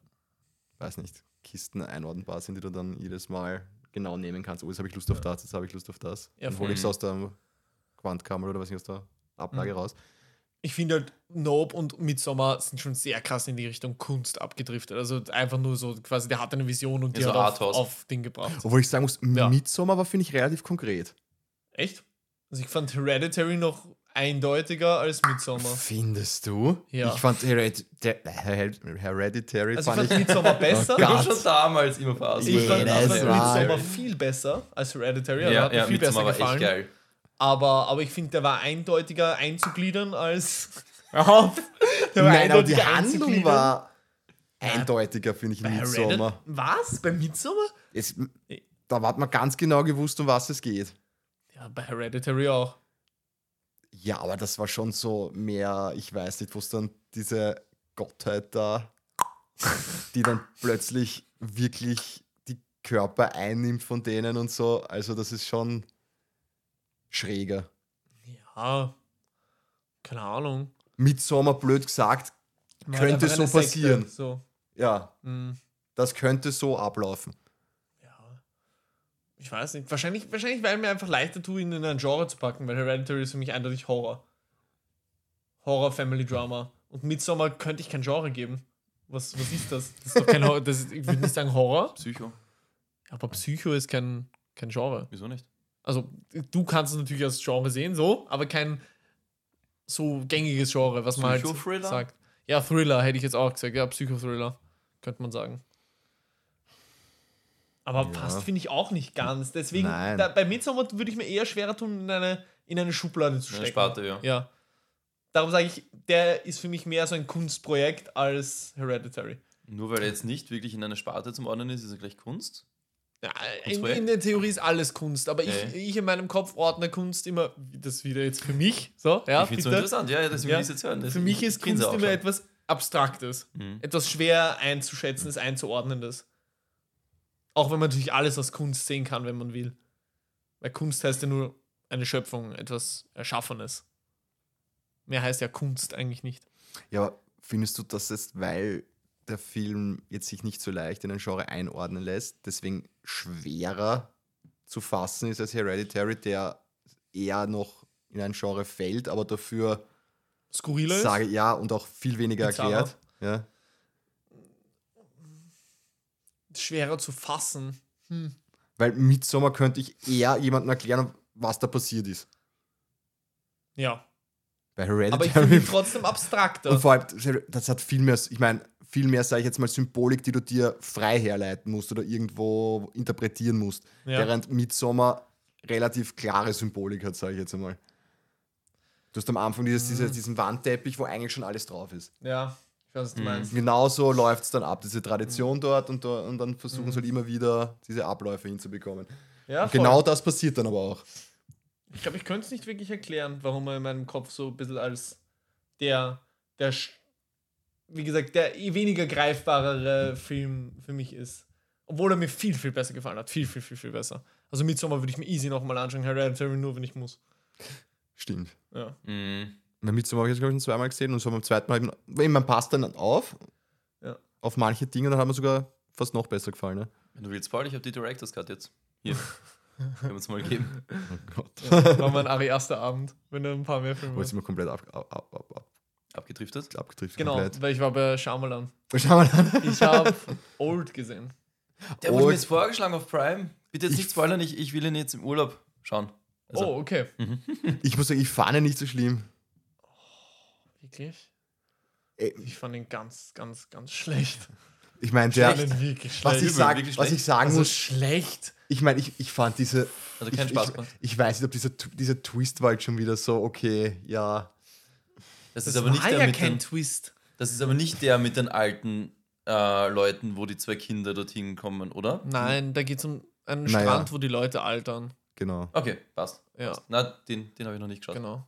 weiß nicht, Kisten einordnbar sind, die du dann jedes Mal genau nehmen kannst. Oh, jetzt habe ich Lust auf das, jetzt habe ich Lust auf das. Ja, dann hole ich es aus der Quantkammer oder was ich aus der Ablage Mhm. raus. Ich finde halt, Nope und Midsommar sind schon sehr krass in die Richtung Kunst abgedriftet. Also einfach nur so, quasi, der hat eine Vision und die Ja, so hat auf, auf Ding gebracht. Obwohl ich sagen muss, Ja. Midsommar war, finde ich, relativ konkret. Echt? Also ich fand Hereditary noch eindeutiger als Midsommar. Findest du? Ja. Ich fand Hereditary, Hereditary Also ich fand fand Midsommar besser. Oh Ich war Gott. schon damals immer fast. Ich fand, ich fand. Midsommar viel besser als Hereditary. Ja, hat mir ja, viel besser Midsommar war gefallen. echt geil. Aber, aber ich finde, der war eindeutiger einzugliedern als. Nein, aber die Handlung war eindeutiger, finde ich, in Hereditary. Midsommar. Was? Bei Midsommar? Es, da hat man ganz genau gewusst, um was es geht. Ja, bei Hereditary auch. Ja, aber das war schon so mehr, ich weiß nicht, wo es dann diese Gottheit da, die dann plötzlich wirklich die Körper einnimmt von denen und so. Also das ist schon schräger. Ja. Keine Ahnung. Midsommar, blöd gesagt, halt Könnte so eine Sekte, passieren. So. ja, mm, das könnte so ablaufen. ja. Ich weiß nicht. Wahrscheinlich, wahrscheinlich, weil mir einfach leichter tut, ihn in ein Genre zu packen, weil Hereditary ist für mich eindeutig Horror. Horror, Family Drama. Und Midsommar könnte ich kein Genre geben. Was, was ist das? Das ist doch kein Horror. Das ist, ich würde nicht sagen Horror, Psycho. aber Psycho ist kein, kein Genre. Wieso nicht? Also, du kannst es natürlich als Genre sehen, so, aber kein so gängiges Genre, was man halt sagt. Ja, Thriller hätte ich jetzt auch gesagt. Ja, Psychothriller, könnte man sagen. Aber Ja. passt, finde ich, auch nicht ganz. Deswegen, da, bei Midsommar würde ich mir eher schwerer tun, in eine, in eine Schublade zu Eine stecken. Sparte, ja. Ja. Darum sage ich, der ist für mich mehr so ein Kunstprojekt als Hereditary. Nur weil er jetzt nicht wirklich in einer Sparte zum Ordnen ist, ist er gleich Kunst. Ja, in, in der Theorie ist alles Kunst, aber ich, Ja. ich in meinem Kopf ordne Kunst immer, das wieder jetzt für mich, so, ja, ich finde es so interessant, ja, ja deswegen Ja. will ich jetzt hören. Für mich ist Kunst immer etwas Abstraktes, Mhm. etwas schwer einzuschätzendes, einzuordnendes. Auch wenn man natürlich alles als Kunst sehen kann, wenn man will. Weil Kunst heißt ja nur eine Schöpfung, etwas Erschaffenes. Mehr heißt ja Kunst eigentlich nicht. Ja, findest du, dass es, weil der Film jetzt sich nicht so leicht in ein Genre einordnen lässt, deswegen schwerer zu fassen ist als Hereditary, der eher noch in ein Genre fällt, aber dafür Skurriler ist? sage ja und auch viel weniger Bizarrer. erklärt. Ja. schwerer zu fassen. Weil Midsommar könnte ich eher jemandem erklären, was da passiert ist. Ja. Bei Aber ich finde Hereditary. trotzdem abstrakter. Und vor allem, das hat viel mehr, ich meine, viel mehr, sage ich jetzt mal, Symbolik, die du dir frei herleiten musst oder irgendwo interpretieren musst. Ja. Während Midsommar relativ klare Symbolik hat, sage ich jetzt einmal. Du hast am Anfang dieses, Mhm. dieses, diesen Wandteppich, wo eigentlich schon alles drauf ist. ja, ich weiß, was du meinst. Genauso läuft es dann ab, diese Mhm. Tradition dort und, da- und dann versuchen sie halt immer wieder diese Abläufe hinzubekommen. Ja, Und voll. genau das passiert dann aber auch. Ich glaube, ich könnte es nicht wirklich erklären, warum er in meinem Kopf so ein bisschen als der, der, wie gesagt, der weniger greifbarere Film für mich ist. Obwohl er mir viel, viel besser gefallen hat. Viel, viel, viel, viel besser. Also Midsommar würde ich mir easy nochmal anschauen. Hereditary nur, wenn ich muss. Stimmt. Ja. Mhm. Bei Midsommar habe ich jetzt, glaube ich, schon zweimal gesehen und so beim zweiten Mal, eben, man passt dann auf, Ja. auf manche Dinge, dann hat mir sogar fast noch besser gefallen. Ne? Wenn du willst, Paul, ich habe die Director's Cut jetzt. Hier. Können wir uns mal geben. Oh Gott. Ja, war mein Ari erster Abend, wenn er ein paar mehr Filme Wo ist mir komplett ab, ab, ab, ab, ab, Abgedriftet. abgetrifft. Genau, Komplett. weil ich war bei Shyamalan. Schau mal an. Ich habe Old gesehen. Der wurde Oh, mir jetzt vorgeschlagen auf Prime. Bitte jetzt ich- nicht spoilern, ich, ich will ihn jetzt im Urlaub schauen. Also, oh, okay. Ich muss sagen, ich fand ihn nicht so schlimm. Wirklich? Äh, Ich fand ihn ganz, ganz, ganz schlecht. Ich meine, Ich der, fand ihn wirklich was schlecht. ich, sag, wirklich was ich sagen Also muss, schlecht. ich meine, ich, ich fand diese. Also ich, keinen Spaß ich, ich weiß nicht, ob dieser, dieser Twist war halt schon wieder so, okay, ja. Das, Das ist aber nicht der ja mit kein den, Twist. Das ist aber nicht der mit den alten äh, Leuten, wo die zwei Kinder dorthin kommen, oder? Nein, da geht es um einen Naja. Strand, wo die Leute altern. Genau. Okay, passt. Ja, passt. Na, den, den habe ich noch nicht geschaut. genau.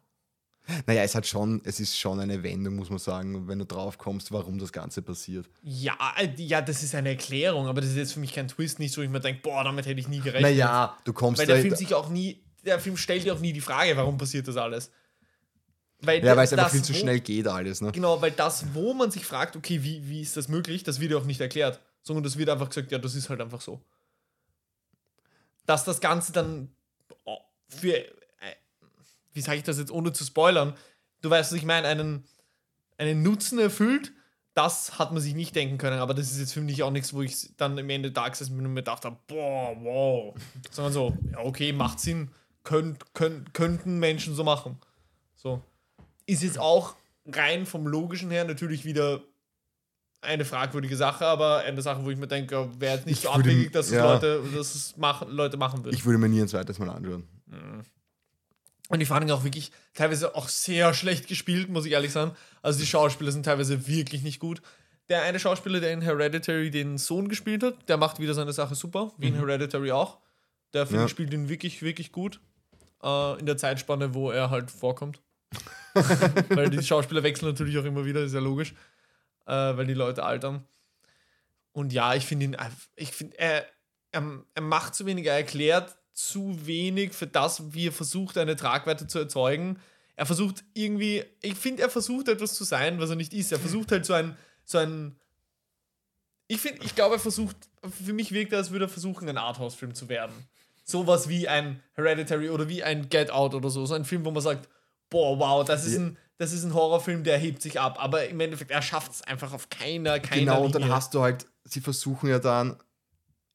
Naja, es hat schon, es ist schon eine Wendung, muss man sagen, wenn du drauf kommst, warum das Ganze passiert. Ja, äh, ja, das ist eine Erklärung, aber das ist jetzt für mich kein Twist, nicht so, ich mir denke, boah, damit hätte ich nie gerechnet. Naja, du kommst Weil der da- Film sich auch nie, der Film stellt dir auch nie die Frage, warum passiert das alles. Weil Ja, weil es das, einfach viel zu wo- schnell geht, alles, ne? Genau, weil das, wo man sich fragt, okay, wie, wie ist das möglich, das wird ja auch nicht erklärt, sondern das wird einfach gesagt, ja, das ist halt einfach so. Dass das Ganze dann oh, für, äh, wie sage ich das jetzt, ohne zu spoilern, du weißt, was ich meine, einen, einen Nutzen erfüllt, das hat man sich nicht denken können. Aber das ist jetzt für mich auch nichts, wo ich dann am Ende da gesessen bin und mir gedacht habe, boah, wow. Sondern so, ja, okay, macht Sinn. Könnt, könnt, könnten Menschen so machen. So. Ist jetzt auch rein vom Logischen her natürlich wieder eine fragwürdige Sache, aber eine Sache, wo ich mir denke, wäre jetzt nicht Ich so abwegig, dass es ja. Leute, dass es machen, Leute machen würden. Ich würde mir nie ein zweites Mal anschauen. Und die fanden auch wirklich teilweise auch sehr schlecht gespielt, muss ich ehrlich sagen. Also die Schauspieler sind teilweise wirklich nicht gut. Der eine Schauspieler, der in Hereditary den Sohn gespielt hat, der macht wieder seine Sache super, wie in Hereditary auch. Der finde Ja. spielt ihn wirklich, wirklich gut. Äh, in der Zeitspanne, wo er halt vorkommt. weil die Schauspieler wechseln natürlich auch immer wieder, ist ja logisch. Äh, weil die Leute altern. Und ja, ich finde ihn, einf- ich finde, er, er, er macht zu wenig, er erklärt zu wenig für das, wie er versucht, eine Tragweite zu erzeugen. Er versucht irgendwie, ich finde, er versucht etwas zu sein, was er nicht ist. Er versucht halt so ein, so ein, ich finde, ich glaube, er versucht, für mich wirkt er, als würde er versuchen, ein Arthouse-Film zu werden. Sowas wie ein Hereditary oder wie ein Get Out oder so. So ein Film, wo man sagt, boah, wow, das ist, ein, das ist ein Horrorfilm, der hebt sich ab. Aber im Endeffekt, er schafft es einfach auf keiner, keiner Genau, und dann Linie. hast du halt, sie versuchen ja dann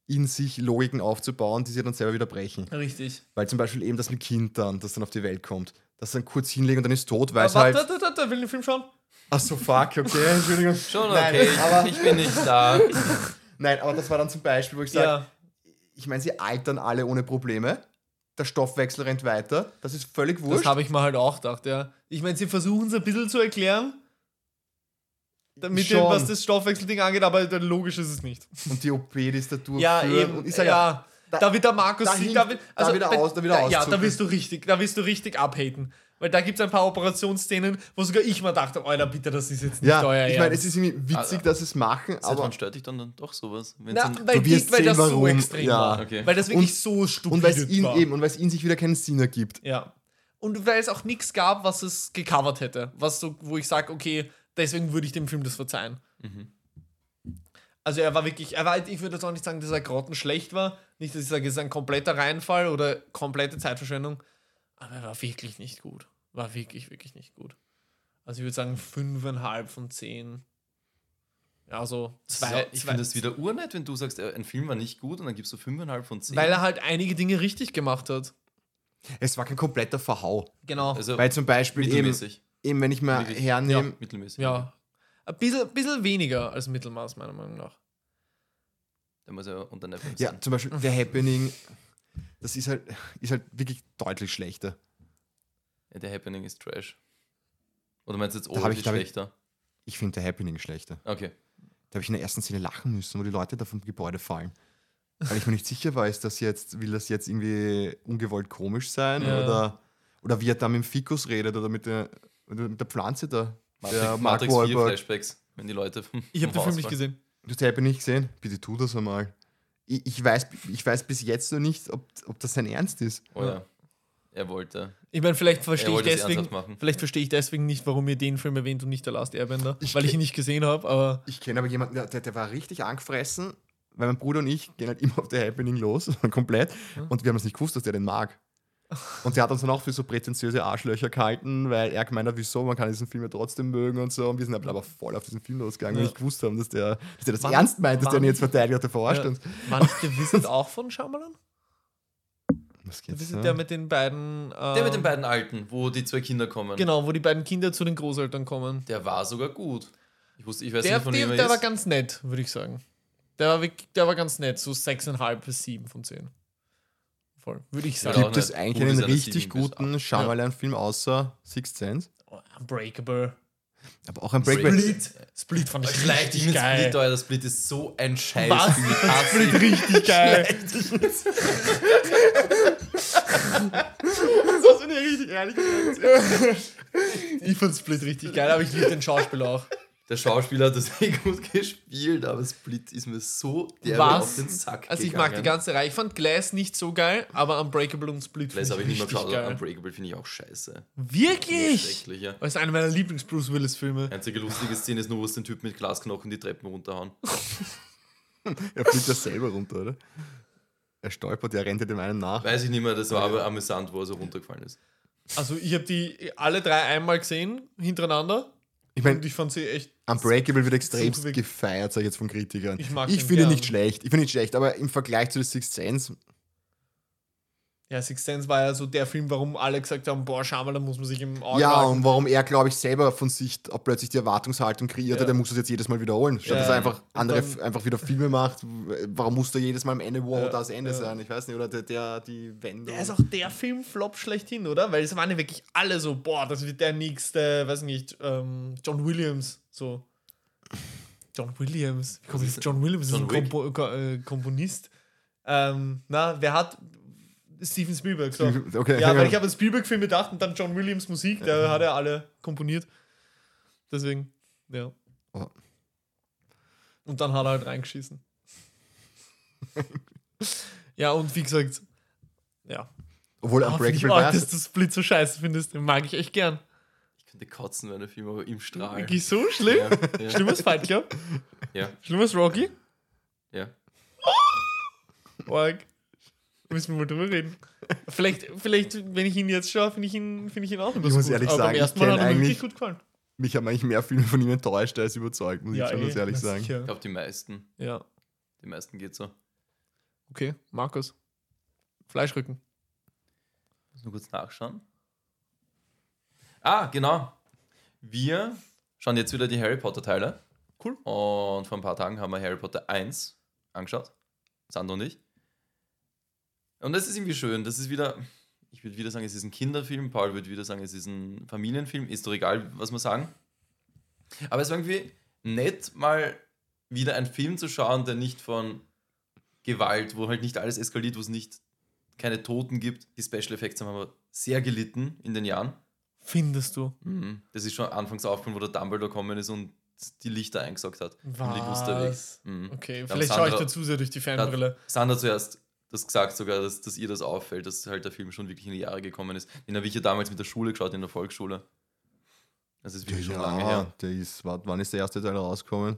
in sich Logiken aufzubauen, die sie dann selber wieder brechen. Richtig. Weil zum Beispiel eben das mit Kind dann, das dann auf die Welt kommt, das dann kurz hinlegen und dann ist tot, weil es halt. warte, warte, warte, will den Film schauen? Ach so, fuck, okay, Entschuldigung. Schon Nein, okay, aber- ich bin nicht da. Nein, aber das war dann zum Beispiel, wo ich sage, Ja. ich meine, sie altern alle ohne Probleme. Der Stoffwechsel rennt weiter. Das ist völlig Das wurscht. habe ich mir halt auch gedacht, ja. Ich meine, sie versuchen es ein bisschen zu erklären, damit Schon. was das Stoffwechselding angeht, aber logisch ist es nicht. Und die OP, die ist da durchführen. Ja, eben. Und ich sage, ja, da, da- wird der Markus da, wird, da wieder wenn- aus- da wieder da, Ja, da wirst du richtig, da wirst du richtig abhaten. Weil da gibt es ein paar Operationsszenen, wo sogar ich mir dachte, Alter, bitte, das ist jetzt nicht ja, euer ich meine, es ist irgendwie witzig, Aber- dass sie es machen, aber wann stört dich dann, dann doch sowas? Wenn's Na, weil, Du die, weil sehen, das so warum. extrem Ja. war. Okay. Weil das wirklich Und- so stupid und weil es ihn war. eben und weil es ihn sich wieder keinen Sinn ergibt. Ja. Und weil es auch nichts gab, was es gecovert hätte. Was so, wo ich sage, okay, deswegen würde ich dem Film das verzeihen. Mhm. Also er war wirklich, er war, ich würde jetzt auch nicht sagen, dass er grottenschlecht war. Nicht, dass ich sage, es ist ein kompletter Reinfall oder komplette Zeitverschwendung. Aber er war wirklich nicht gut. War wirklich, wirklich nicht gut. Also ich würde sagen, fünfeinhalb von zehn. Ja, so zwei. so, ich finde das wieder urnett, wenn du sagst, äh, ein Film war nicht gut und dann gibst du fünfeinhalb von zehn. weil er halt einige Dinge richtig gemacht hat. Es war kein kompletter Verhau. Genau. also Weil zum Beispiel eben, mittelmäßig. eben, wenn ich mal Wirklich. hernehme, Ja, mittelmäßig. ja. Ein bisschen, bisschen weniger als Mittelmaß, meiner Meinung nach. Der muss ja unter Netflix ja, sein. zum Beispiel der Happening, das ist halt, ist halt wirklich deutlich schlechter. Ja, der Happening ist Trash. Oder meinst du jetzt oh, ich- ist da hab ich- schlechter? Ich finde der Happening schlechter. Okay. Da habe ich in der ersten Szene lachen müssen, wo die Leute da vom Gebäude fallen. Weil ich mir nicht sicher war, ist das jetzt, will das jetzt irgendwie ungewollt komisch sein Ja. oder, oder wie er da mit dem Fikus redet oder mit der, mit der Pflanze da. Der Matrix, Mark Matrix 4 Wahlberg. Flashbacks, wenn die Leute vom Ich habe den Film nicht gesehen. Du hast Happy nicht gesehen? Bitte tu das einmal. Ich, ich, weiß, ich weiß bis jetzt noch nicht, ob, ob das sein Ernst ist. Oh ja. Er wollte. Ich meine, vielleicht Er verstehe ich deswegen, vielleicht verstehe ich deswegen nicht, warum ihr den Film erwähnt und nicht der Last Airbender, Ich weil ich ihn nicht gesehen habe, aber Ich kenne aber jemanden, der, der, der war richtig angefressen, weil mein Bruder und ich gehen halt immer auf der Happening los, komplett. Und wir haben es nicht gewusst, dass der den mag. Und der hat uns dann auch für so prätentiöse Arschlöcher gehalten, weil er gemeint hat, wieso, man kann diesen Film ja trotzdem mögen und so. Und wir sind aber voll auf diesen Film losgegangen, weil Ja. wir nicht gewusst haben, dass der, dass der das Wann- ernst meint, dass der wann- ihn jetzt verteidigt hat, der verarscht Ja. uns. war nicht der Visit auch von Shyamalan? Was Der geht's? Visit, ne? der mit den beiden. Der mit den ähm, beiden Alten, wo die zwei Kinder kommen. Genau, wo die beiden Kinder zu den Großeltern kommen. Der war sogar gut. Ich wusste, ich weiß Der, nicht, von der, wem er der war ist. ganz nett, würde ich sagen. Der war, der war ganz nett, so 6,5 bis 7 von 10. Voll, würde ich sagen. Gibt es eigentlich einen ist eine richtig 7 bis guten Shyamalan-Film außer Sixth Sense? Unbreakable. Aber auch ein Split. Breakback. Split. Split fand ich richtig geil. Split, Alter. Das Split ist so ein Scheiß. Was? Split richtig geil. Das bin ich richtig ehrlich Ich fand Split richtig geil, aber ich liebe den Schauspieler auch. Der Schauspieler hat das eh gut gespielt, aber Split ist mir so Was? auf den Sack Also ich gegangen. mag die ganze Reihe. Ich fand Glass nicht so geil, aber Unbreakable und Split Glass habe ich nicht mehr geschaut, geil. aber Unbreakable finde ich auch scheiße. Wirklich? Schrecklich, ja. Das ist eine meiner Lieblings-Bruce Willis-Filme. Einzige lustige Szene ist nur, wo es den Typ mit Glasknochen die Treppen runterhauen. Er fliegt ja selber runter, oder? Er stolpert, er rennt dem einen nach. Weiß ich nicht mehr, das war aber amüsant, wo er so runtergefallen ist. Also ich habe die alle drei einmal gesehen, hintereinander. Ich meine, Und ich fand sie echt. Unbreakable wird extremst gefeiert, sag ich jetzt von Kritikern. Ich ich finde ihn nicht schlecht. Ich finde ihn nicht schlecht, aber im Vergleich zu The Sixth Sense, Ja, Sixth Sense war ja so der Film, warum alle gesagt haben, boah, schau mal, da muss man sich im Auge ja, behalten. und warum er, glaube ich, selber von sich auch plötzlich die Erwartungshaltung kreiert Ja. hat, der muss das jetzt jedes Mal wiederholen. Statt Ja, dass er einfach andere dann- einfach wieder Filme macht, warum muss da jedes Mal am Ende wow Ja, das Ende sein? Ich weiß nicht, oder der, der die Wende. Der ist auch der Filmflop schlechthin, oder? Weil es waren ja wirklich alle so, boah, das wird der nächste, weiß nicht, ähm, John Williams, so. John Williams. Wie kommt ist- John Williams ist John ein Wick? Kompo Ko äh, Komponist. Ähm, na, wer hat Steven Spielberg? So. Okay, Ja, weil ich habe an Spielberg-Film gedacht und dann John Williams Musik, der hat ja alle komponiert. Deswegen, ja. Oh. Und dann hat er halt reingeschissen. ja, und wie gesagt, ja. Obwohl ich Unbreakable war dass du Split so scheiße findest. Den mag ich echt gern. Ich könnte kotzen, wenn der Film aber im Strahl. Wirklich so schlimm? Ja, ja, Schlimmer als Fight Club? ja, Schlimmer als Rocky? ja. Org. Müssen wir mal drüber reden. Vielleicht, vielleicht, wenn ich ihn jetzt schaue, finde ich ihn, finde ich ihn auch Ich muss ehrlich Aber sagen, ich ersten Mal hat kenn er mir wirklich eigentlich- gut gefallen. Mich haben eigentlich mehr Filme von ihm enttäuscht als überzeugt, muss ich schon ganz eh, ehrlich sagen. sicher. Ich glaube, die meisten. Ja, Die meisten geht so. okay. Markus. Fleischrücken. Muss nur kurz nachschauen. Ah, genau. Wir schauen jetzt wieder die Harry Potter Teile. Cool. Und vor ein paar Tagen haben wir Harry Potter 1 angeschaut. Sandro und ich. Und das ist irgendwie schön. Das ist wieder, ich würde wieder sagen, es ist ein Kinderfilm. Paul würde wieder sagen, es ist ein Familienfilm. Ist doch egal, was wir sagen. Aber es war irgendwie nett, mal wieder einen Film zu schauen, der nicht von Gewalt, wo halt nicht alles eskaliert, wo es nicht keine Toten gibt. Die Special Effects haben aber sehr gelitten in den Jahren. Findest du? Mhm. Das ist schon anfangs aufgefallen, wo der Dumbledore gekommen ist und die Lichter eingesaugt hat. Was? Mhm. Okay, vielleicht schaue ich dazu sehr durch die Fanbrille. Sandra zuerst das gesagt sogar, dass, dass ihr das auffällt, dass halt der Film schon wirklich in die Jahre gekommen ist. Den habe ich ja damals mit der Schule geschaut, in der Volksschule. Das ist wirklich schon lange her. der ist, wann ist der erste Teil rausgekommen?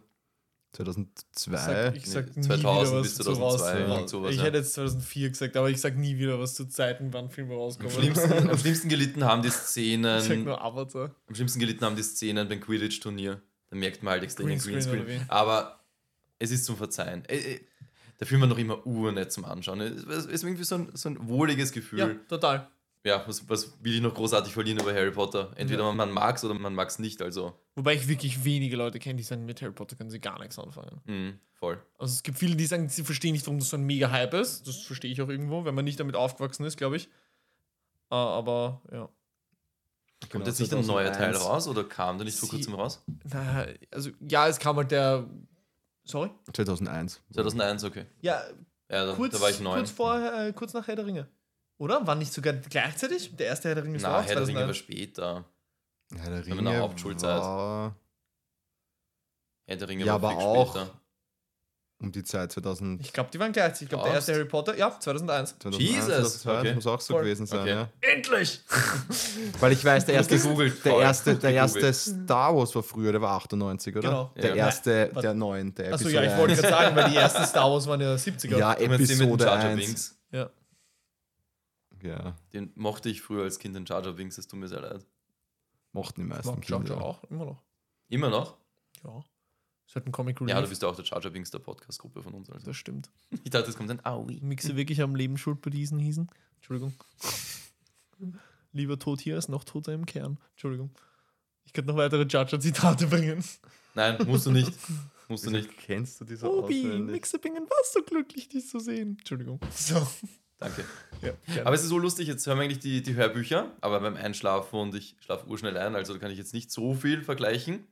2002? Ich sag, ich sag Nee, nie 2000 wieder bis was zu 2002, raus. irgend sowas, ich ja. hätte jetzt 2004 gesagt, aber ich sag nie wieder was zu Zeiten, wann Filme Am rauskommen. schlimmsten, am schlimmsten gelitten haben die Ich sag Szenen, nur Avatar. am schlimmsten gelitten haben die Szenen beim Quidditch-Turnier. Da merkt man halt extrem den Greenscreen Greenscreen. Aber es ist zum Verzeihen. Der Film war noch immer urnett zum Anschauen. Es ist irgendwie so ein, so ein wohliges Gefühl. Ja, total. ja, was, was will ich noch großartig verlieren über Harry Potter? Entweder Ja. man mag es oder man mag es nicht, also Wobei ich wirklich wenige Leute kenne, die sagen, mit Harry Potter können sie gar nichts anfangen. mh, voll. Also es gibt viele, die sagen, sie verstehen nicht, warum das so ein mega Hype ist. Das verstehe ich auch irgendwo, wenn man nicht damit aufgewachsen ist, glaube ich. Ah, aber ja. Kommt Genau, jetzt nicht ein neuer Teil 2001. raus oder kam der nicht vor kurzem raus? Na, also ja, es kam halt der. Sorry? 2001. 2001, okay. Ja, Ja, da, kurz, da war ich neun. kurz vorher, äh, kurz nach Herr der Ringe. Oder? War nicht sogar gleichzeitig? Der erste Herr der Ringe ist Na, auch Herr der Ringe war 2001. später. Ja, der Ringe Hauptschulzeit. war Herr der Ringe Ja, war aber viel auch später. Um die Zeit 2000. Ich glaube, die waren gleichzeitig. Ich glaube, der erste Harry Potter, ja, 2001. 2001, Jesus, 2002, okay. muss auch so Voll. gewesen sein, Okay. ja. Endlich! Weil ich weiß, der erste, der erste, der erste Star Wars war früher, der war 98, oder? Genau. Der Ja. erste, Warte. der neuen, der Achso, Episode ja, ich wollte 1. gerade sagen, weil die ersten Star Wars waren ja 70er. Ja, mit Episode Jar 1. Binks? ja. Ja, Den mochte ich früher als Kind, den Jar Jar Binks, es tut mir sehr leid. mochten die meisten Jar Kinder. Jar auch, immer noch. Immer noch? Ja. Ist halt ein Comic Relief. Ja, du bist ja auch der Binks der Podcast-Gruppe von uns. Also. das stimmt. Ich dachte, es kommt ein Aui. Mixe wirklich am Leben schuld bei diesen hießen. Entschuldigung. Lieber tot hier als noch toter im Kern. Entschuldigung. Ich könnte noch weitere Jar Jar Zitate bringen. Nein, musst du nicht. Musst du nicht. Kennst du diese Obi, auswendig? Mixebingen war so glücklich, dich zu sehen. Entschuldigung. So. Danke. Ja, Aber es ist so lustig, jetzt hören wir eigentlich die, die Hörbücher, aber beim Einschlafen und ich schlafe urschnell ein, also da kann ich jetzt nicht so viel vergleichen.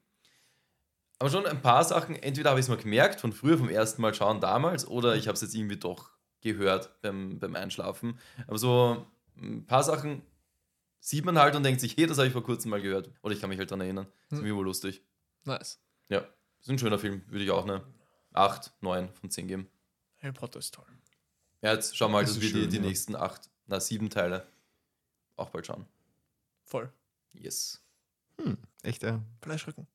Aber schon ein paar Sachen, entweder habe ich es mal gemerkt von früher, vom ersten Mal schauen damals, oder ich habe es jetzt irgendwie doch gehört beim, beim Einschlafen. Aber so ein paar Sachen sieht man halt und denkt sich, hey, das habe ich vor kurzem mal gehört. Oder ich kann mich halt daran erinnern. Das ist Hm. irgendwie wohl lustig. nice. Ja, ist ein schöner Film, würde ich auch eine 8, 9 von 10 geben. Harry Potter ist toll. Ja, jetzt schauen wir halt, Das dass wir die, die ja. nächsten 8, na 7 Teile auch bald schauen. Voll. Yes. Hm, echt, ja. Fleischrücken.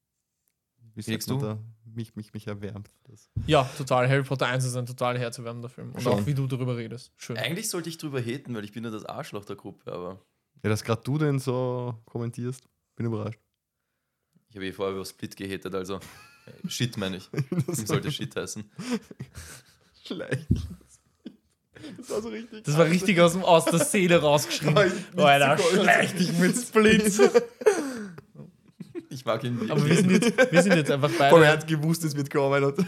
Wie man du? da? Mich, mich, mich erwärmt. Das. Ja, total. Harry Potter 1 ist ein total herzerwärmender Film. Und Schon. auch wie du darüber redest. Schön. Eigentlich sollte ich drüber haten, weil ich bin ja das Arschloch der Gruppe, aber Ja, dass gerade du den so kommentierst, bin überrascht. Ich habe eh vorher über Split gehatet, also äh, Shit meine ich. Sollte Shit heißen. Schlecht. Das war so richtig. Das war richtig aus, dem, aus der Seele rausgeschrieben. Ich- Alter, schlecht dich mit Splits. Ich mag ihn Aber wir sind jetzt, wir sind jetzt einfach Boah, er beide, hat gewusst, es wird kommen. Und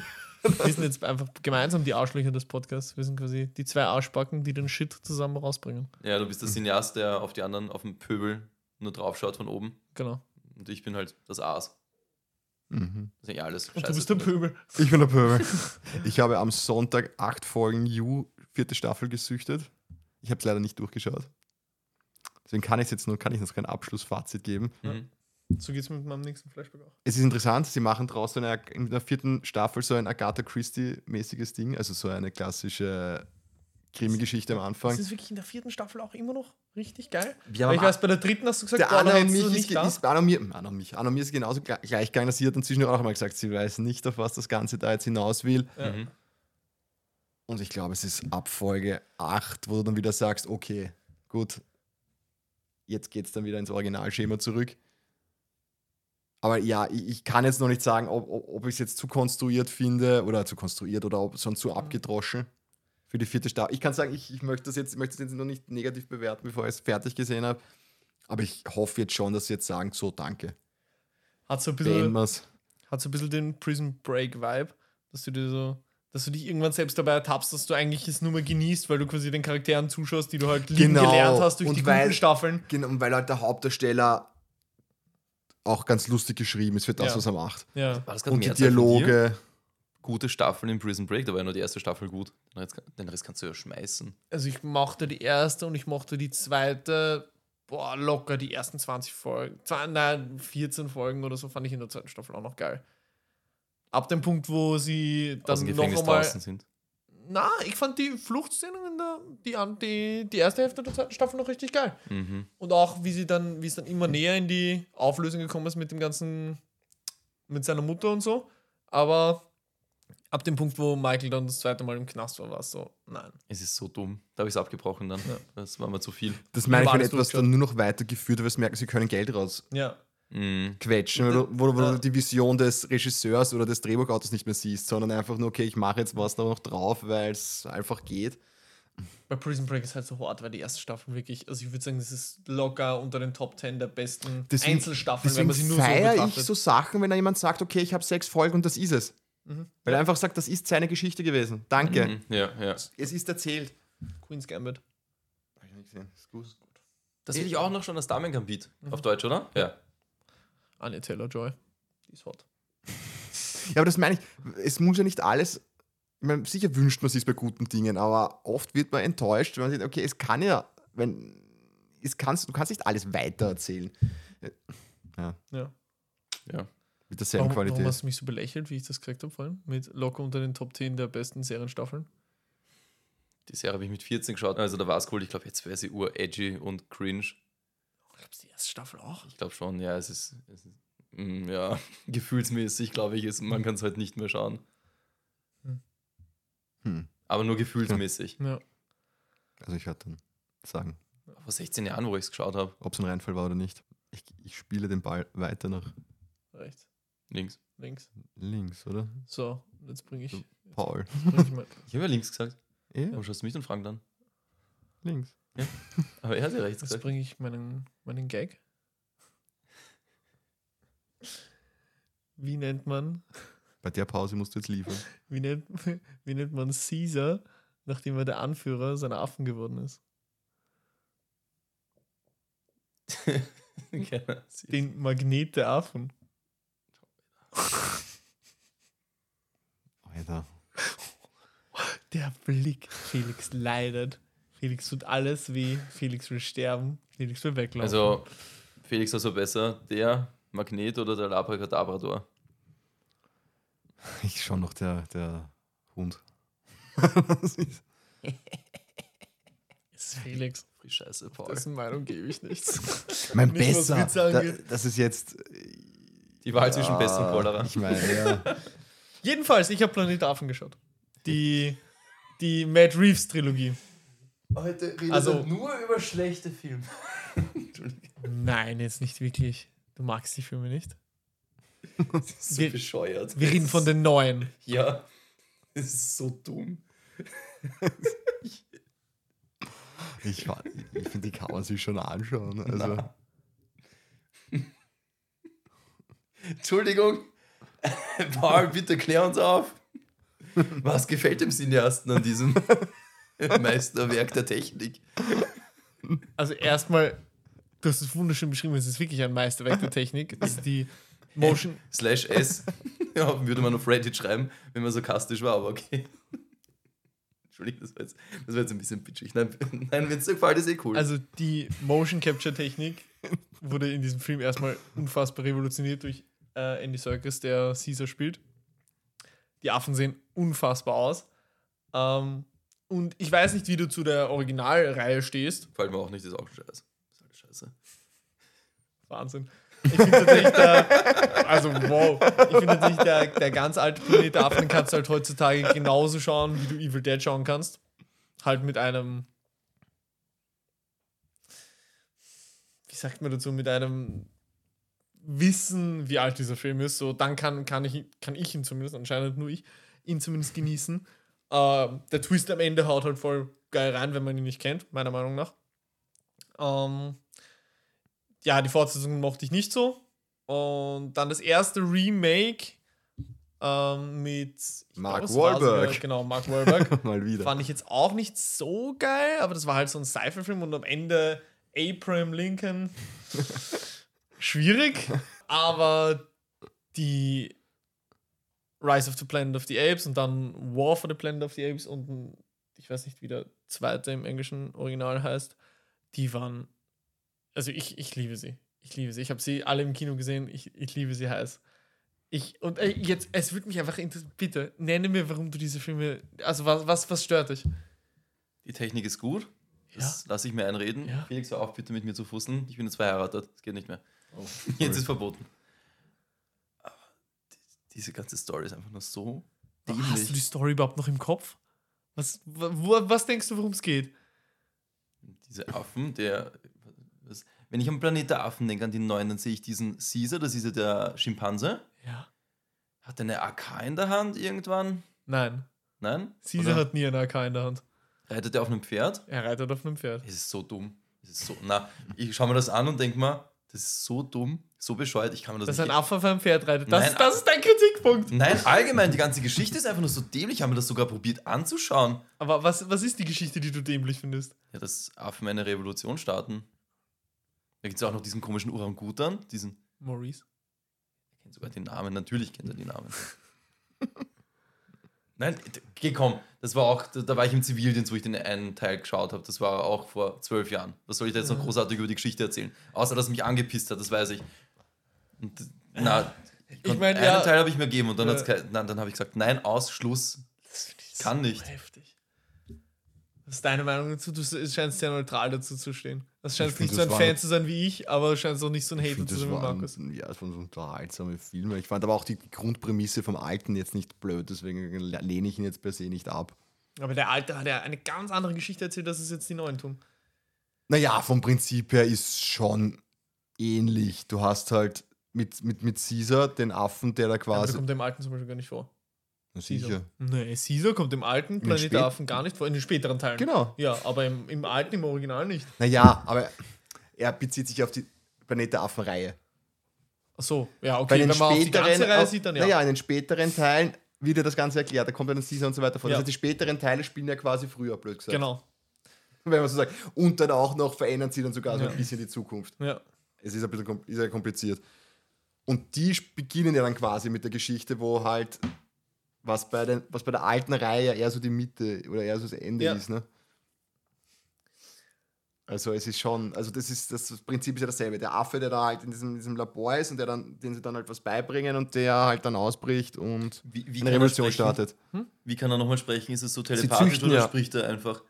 wir sind jetzt einfach gemeinsam die Arschlöcher des Podcasts. Wir sind quasi die zwei Arschbacken, die den Shit zusammen rausbringen. Ja, du bist der Cineast, der auf die anderen, auf den Pöbel nur draufschaut von oben. Genau. Und ich bin halt das Aas. Mhm. Das ist ja alles. Und du bist der Pöbel. Ich bin der Pöbel. Ich habe am Sonntag acht Folgen You, vierte Staffel, gesüchtet. Ich habe es leider nicht durchgeschaut. Deswegen kann ich jetzt nur, kann ich noch kein Abschlussfazit geben. Mhm. So geht's mit meinem nächsten Flashback auch. Es ist interessant, sie machen draus so eine, in der vierten Staffel so ein Agatha Christie-mäßiges Ding, also so eine klassische Krimi-Geschichte am Anfang. Das ist wirklich in der vierten Staffel auch immer noch richtig geil. Wir Weil ich weiß, bei der dritten hast du gesagt, der boah, Anna und mich nicht ist, da. ist Anna und mir, Anna und mich, Anna und mir ist genauso gleich gleich gegangen. Sie hat dann zwischendurch auch mal gesagt, sie weiß nicht, auf was das Ganze da jetzt hinaus will. Ja. Mhm. Und ich glaube, es ist ab Folge 8, wo du dann wieder sagst, okay, gut, jetzt geht es dann wieder ins Originalschema zurück. Aber ja, ich, ich kann jetzt noch nicht sagen, ob, ob, ob ich es jetzt zu konstruiert finde oder zu konstruiert oder ob schon zu abgedroschen für die vierte Staffel. Ich kann sagen, ich, ich möchte das jetzt, ich möchte das jetzt noch nicht negativ bewerten, bevor ich es fertig gesehen habe. Aber ich hoffe jetzt schon, dass sie jetzt sagen, so danke. Hat so ein bisschen, hat so ein bisschen den Prison Break Vibe, dass du dir so, dass du dich irgendwann selbst dabei ertappst, dass du eigentlich es nur mehr genießt, weil du quasi den Charakteren zuschaust, die du halt lieben Genau. gelernt hast durch Und die weil- guten Staffeln. Genau, und weil halt der Hauptdarsteller auch ganz lustig geschrieben ist für das, Ja. was er macht. Ja. War das gerade Und die? Dialoge. Gute Staffeln in Prison Break, da war ja nur die erste Staffel gut. Den Rest, den Rest kannst du ja schmeißen. Also ich mochte die erste und ich mochte die zweite, boah, locker die ersten 20 Folgen. Zwei, nein, 14 Folgen oder so fand ich in der zweiten Staffel auch noch geil. Ab dem Punkt, wo sie Aus dann dem noch Gefängnis einmal. sind. Na, ich fand die Fluchtszenen in der, die, die, die erste Hälfte der zweiten Staffel noch richtig geil. Mhm. Und auch, wie sie dann, wie es dann immer näher in die Auflösung gekommen ist mit dem ganzen, mit seiner Mutter und so. Aber ab dem Punkt, wo Michael dann das zweite Mal im Knast war, war es so, nein. Es ist so dumm. Da habe ich es abgebrochen dann. Ja. Das war mir zu viel. Das meine ich, war wenn etwas dann nur noch weitergeführt wird, weil sie merken, sie können Geld rausquetschen, Ja. Mhm. wo, wo, wo Ja. du die Vision des Regisseurs oder des Drehbuchautors nicht mehr siehst, sondern einfach nur, okay, ich mache jetzt was da noch drauf, weil es einfach geht. Bei Prison Break ist halt so hart, weil die erste Staffel wirklich, also ich würde sagen, das ist locker unter den Top 10 der besten Deswegen- Einzelstaffeln, Deswegen wenn man sie nur so feiere ich betrachtet. so Sachen, wenn da jemand sagt, okay, ich habe sechs Folgen und das ist es. Mhm. Weil er einfach sagt, das ist seine Geschichte gewesen. Danke. Mhm. Ja, ja. Es ist erzählt. Queen's Gambit. Hab ich nicht gesehen. Ist gut. Das will ich auch noch schon als Damen-Gambit. Auf Deutsch, oder? Ja. Anya Taylor-Joy. Die ist hot. Ja, aber das meine ich, es muss ja nicht alles. Ich meine, sicher wünscht man sich bei guten Dingen, aber oft wird man enttäuscht, wenn man sieht, okay, es kann ja, wenn, es kannst, du kannst nicht alles weitererzählen. Ja, Ja. Ja. mit derselben Warum, warum Qualität. hast du mich so belächelt, wie ich das gesagt habe vorhin? Mit locker unter den Top 10 der besten Serienstaffeln? Die Serie habe ich mit 14 geschaut. Also da war es cool. Ich glaube, jetzt wäre sie ur-edgy und cringe. Ich glaube, die erste Staffel auch. Ich glaube schon, ja, es ist, es ist mm, ja, gefühlsmäßig, glaube ich, ist, man kann es halt nicht mehr schauen. Hm. Aber nur gefühlsmäßig. Ja. Also ich werde dann sagen, Vor 16 Jahren, wo ich es geschaut habe. ob es ein Reinfall war oder nicht. Ich, ich spiele den Ball weiter nach Rechts, Links. links. links, oder? So, jetzt bringe ich, Paul. jetzt bring ich. Ich habe ja links gesagt. Ja, Warum schaust du mich und Frank dann? links. Aber er hat ja rechts Jetzt bringe ich meinen, meinen Gag. Wie nennt man, Bei der Pause musst du jetzt liefern. wie nennt, wie nennt man Caesar, nachdem er der Anführer seiner Affen geworden ist? Den Magnet der Affen. Alter. Der Blick. Felix leidet. Felix tut alles weh. Felix will sterben. Felix will weglaufen. Also, Felix, also besser der Magnet oder der Labracadabrador? Ich schon noch der, der Hund. Das ist- Felix. Scheiße, Paul. Dessen Meinung gebe ich nichts. mein Nicht, besser. Da, das ist jetzt. Die Wahl zwischen Pest und Cholera. Ich meine, ja. Jedenfalls, ich habe Planet Affen geschaut. Die, die Matt Reeves Trilogie. Heute redet Also- nur über schlechte Filme. Nein, jetzt nicht wirklich. Du magst die Filme nicht. Das ist so Wir- bescheuert. Wir reden von den neuen. Ja, das ist so dumm. Ich, ich finde, die kann man sich schon anschauen. Also, Na. Entschuldigung. Paul, bitte klär uns auf. Was gefällt dem Cineasten an diesem Meisterwerk der Technik? Also erstmal, du hast es wunderschön beschrieben, es ist wirklich ein Meisterwerk der Technik. Das ist die Motion. Slash S. Ja, würde man auf Reddit schreiben, wenn man sarkastisch war, aber okay. Entschuldigung, das war jetzt, das war jetzt ein bisschen bitchig. Nein, nein wenn es dir gefällt, ist eh cool. Also die Motion Capture Technik wurde in diesem Film erstmal unfassbar revolutioniert durch äh, Andy Serkis, der Caesar spielt. Die Affen sehen unfassbar aus. Ähm, und ich weiß nicht, wie du zu der Originalreihe stehst. Gefällt mir auch nicht, ist auch scheiße. Ist alles scheiße. Wahnsinn. Ich finde tatsächlich, der, also wow, ich finde tatsächlich, der, der ganz alte Planet der Affen kannst du halt heutzutage genauso schauen, wie du Evil Dead schauen kannst. Halt mit einem, wie sagt man dazu, mit einem Wissen, wie alt dieser Film ist. So, dann kann, kann, ich, kann ich ihn zumindest, anscheinend nur ich, ihn zumindest genießen. Äh, der Twist am Ende haut halt voll geil rein, wenn man ihn nicht kennt, meiner Meinung nach. Ähm, ja, die Fortsetzung mochte ich nicht so. Und dann das erste Remake ähm, mit Mark glaub, Wahlberg. Genau, Mark Wahlberg. mal wieder. Fand ich jetzt auch nicht so geil, aber das war halt so ein Sci-Fi-Film und am Ende Abraham Lincoln. Schwierig, aber die Rise of the Planet of the Apes und dann War for the Planet of the Apes und ein, ich weiß nicht, wie der zweite im englischen Original heißt, die waren, also ich, ich liebe sie. Ich liebe sie. Ich habe sie alle im Kino gesehen. Ich, ich liebe sie heiß. Ich, und äh, jetzt, es würde mich einfach interessieren, bitte, nenne mir, warum du diese Filme, also was, was, was stört dich? Die Technik ist gut. Das lasse ich mir einreden. Ja. Felix, hör auf, bitte mit mir zu fusseln. Ich bin jetzt verheiratet. Das geht nicht mehr. Jetzt ist verboten. Diese ganze Story ist einfach nur so Hast du die dämlich. Story überhaupt noch im Kopf? Was, wo, was denkst du, worum es geht? Diese Affen, der. Was, wenn ich am Planet der Affen denke, an die neuen, dann sehe ich diesen Caesar, das ist ja der Schimpanse. Ja. Hat er eine AK in der Hand irgendwann? Nein, Nein? Caesar Oder hat nie eine AK in der Hand. Reitet er auf einem Pferd? Er reitet auf einem Pferd. Es ist so dumm. Es ist so. Na, ich schaue mir das an und denke mal, das ist so dumm, so bescheuert, ich kann mir das Dass nicht. ein Affe auf einem Pferd reitet. Das, Nein, ist, das ist dein Kritikpunkt. Nein, allgemein, die ganze Geschichte ist einfach nur so dämlich. Ich habe mir das sogar probiert anzuschauen. Aber was, was ist die Geschichte, die du dämlich findest? Ja, dass Affen eine Revolution starten. Da gibt es auch noch diesen komischen Orangutan, diesen. Maurice. Ich kenne sogar den Namen, natürlich kennt er die Namen. Nein, geh komm, das war auch, da, da war ich im Zivildienst, wo ich den einen Teil geschaut habe. Das war auch vor zwölf Jahren. Was soll ich da jetzt noch großartig über die Geschichte erzählen? Außer, dass es mich angepisst hat, das weiß ich. Und, na, Ich meine, einen ja. Teil habe ich mir gegeben und dann, kein- na, dann habe ich gesagt, nein, Ausschluss. Das Kann nicht. heftig. Was ist deine Meinung dazu? Du scheinst sehr neutral dazu zu stehen. Das find, nicht so ein das Fan zu sein wie ich, aber du scheinst auch nicht so ein Hater zu das sein wie Markus. ja, das waren so unterhaltsame Filme. Ich fand aber auch die Grundprämisse vom Alten jetzt nicht blöd, deswegen lehne ich ihn jetzt per se nicht ab. Aber der Alte hat ja eine ganz andere Geschichte erzählt, als es jetzt die Neuen tun. Naja, vom Prinzip her ist schon ähnlich. Du hast halt mit, mit, mit Caesar den Affen, der da quasi. kommt dem Alten zum Beispiel gar nicht vor. Na, Caesar. sicher. Nee, Caesar kommt im alten Planet der Affen gar nicht vor, in den späteren Teilen. Genau. Ja, aber im, im alten, im Original nicht. Naja, aber er bezieht sich auf die Planet der Affen-Reihe. Ach so, ja, okay, den wenn man auf die späteren, ganze Reihe sieht, dann ja. Naja, in den späteren Teilen wird ja das Ganze erklärt. Da kommt dann Caesar und so weiter vor. Ja. Das heißt, die späteren Teile spielen ja quasi früher, blöd gesagt. Genau. Wenn man so sagt. Und dann auch noch verändern sie dann sogar so Ja. ein bisschen die Zukunft. Ja. Es ist ein bisschen ist ja kompliziert. Und die beginnen ja dann quasi mit der Geschichte, wo halt, was bei, den, was bei der alten Reihe ja eher so die Mitte oder eher so das Ende Ja. ist, ne? Also es ist schon, also das ist das Prinzip ist ja dasselbe. Der Affe, der da halt in diesem, diesem Labor ist und der dann, den sie dann halt was beibringen und der halt dann ausbricht und Wie, wie eine Revolution startet. Wie kann er nochmal sprechen? Ist es so telepathisch züchten oder ja. spricht er einfach?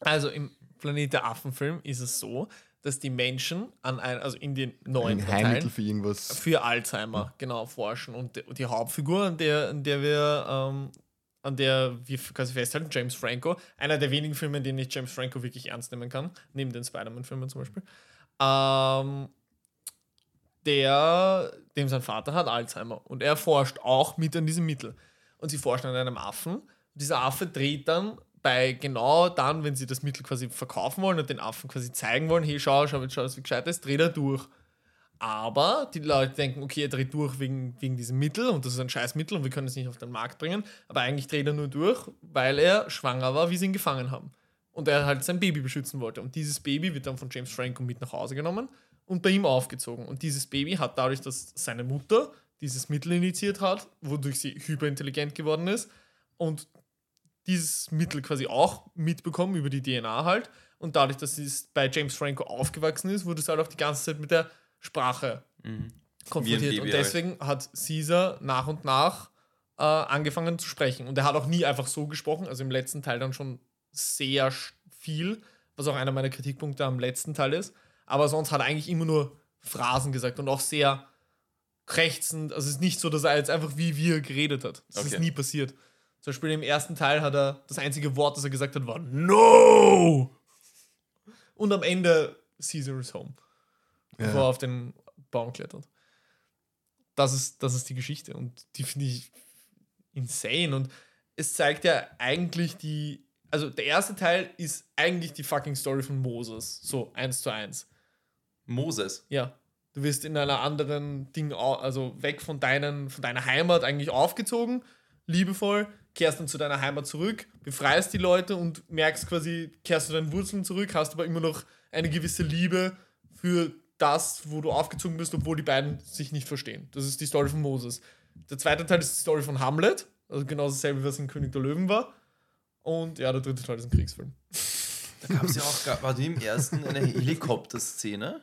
Also im Planet der Affen-Film ist es so, dass die Menschen an ein, also in den neuen Ein Heilmittel für irgendwas. für Alzheimer genau forschen. Und die, die Hauptfigur, an der, an der wir ähm, an der wir quasi festhalten, James Franco, einer der wenigen Filme, in denen ich James Franco wirklich ernst nehmen kann, neben den Spider-Man-Filmen zum Beispiel, ähm, der, dem sein Vater hat Alzheimer und er forscht auch mit an diesem Mittel. Und sie forschen an einem Affen. Dieser Affe dreht dann bei genau dann, wenn sie das Mittel quasi verkaufen wollen und den Affen quasi zeigen wollen, hey, schau, schau, schau, das wie gescheit ist, dreht er durch. Aber die Leute denken, okay, er dreht durch wegen, wegen diesem Mittel und das ist ein Scheißmittel und wir können es nicht auf den Markt bringen. Aber eigentlich dreht er nur durch, weil er schwanger war, wie sie ihn gefangen haben. Und er halt sein Baby beschützen wollte. Und dieses Baby wird dann von James Franco mit nach Hause genommen und bei ihm aufgezogen. Und dieses Baby hat dadurch, dass seine Mutter dieses Mittel initiiert hat, wodurch sie hyperintelligent geworden ist und dieses Mittel quasi auch mitbekommen über die DNA halt. Und dadurch, dass es bei James Franco aufgewachsen ist, wurde es halt auch die ganze Zeit mit der Sprache Mhm. konfrontiert. Und halt. deswegen hat Caesar nach und nach äh, angefangen zu sprechen. Und er hat auch nie einfach so gesprochen, also im letzten Teil dann schon sehr viel, was auch einer meiner Kritikpunkte am letzten Teil ist. Aber sonst hat er eigentlich immer nur Phrasen gesagt und auch sehr krächzend. Also es ist nicht so, dass er jetzt einfach wie wir geredet hat. Das ist Okay. nie passiert. Zum Beispiel im ersten Teil hat er das einzige Wort, das er gesagt hat, war No! Und am Ende Caesar is home bevor er Ja. auf den Baum klettert. Das ist, das ist die Geschichte und die finde ich insane und es zeigt ja eigentlich die, also der erste Teil ist eigentlich die fucking Story von Moses, so eins zu eins. Moses. Ja, du wirst in einer anderen Ding, also weg von, deinen, von deiner Heimat eigentlich aufgezogen, liebevoll, kehrst dann zu deiner Heimat zurück, befreist die Leute und merkst quasi, kehrst zu deinen Wurzeln zurück, hast aber immer noch eine gewisse Liebe für das, wo du aufgezogen bist, obwohl die beiden sich nicht verstehen. Das ist die Story von Moses. Der zweite Teil ist die Story von Hamlet, also genau dasselbe, was in König der Löwen war. Und ja, der dritte Teil ist ein Kriegsfilm. Da gab es ja auch, war die im ersten eine Helikopterszene?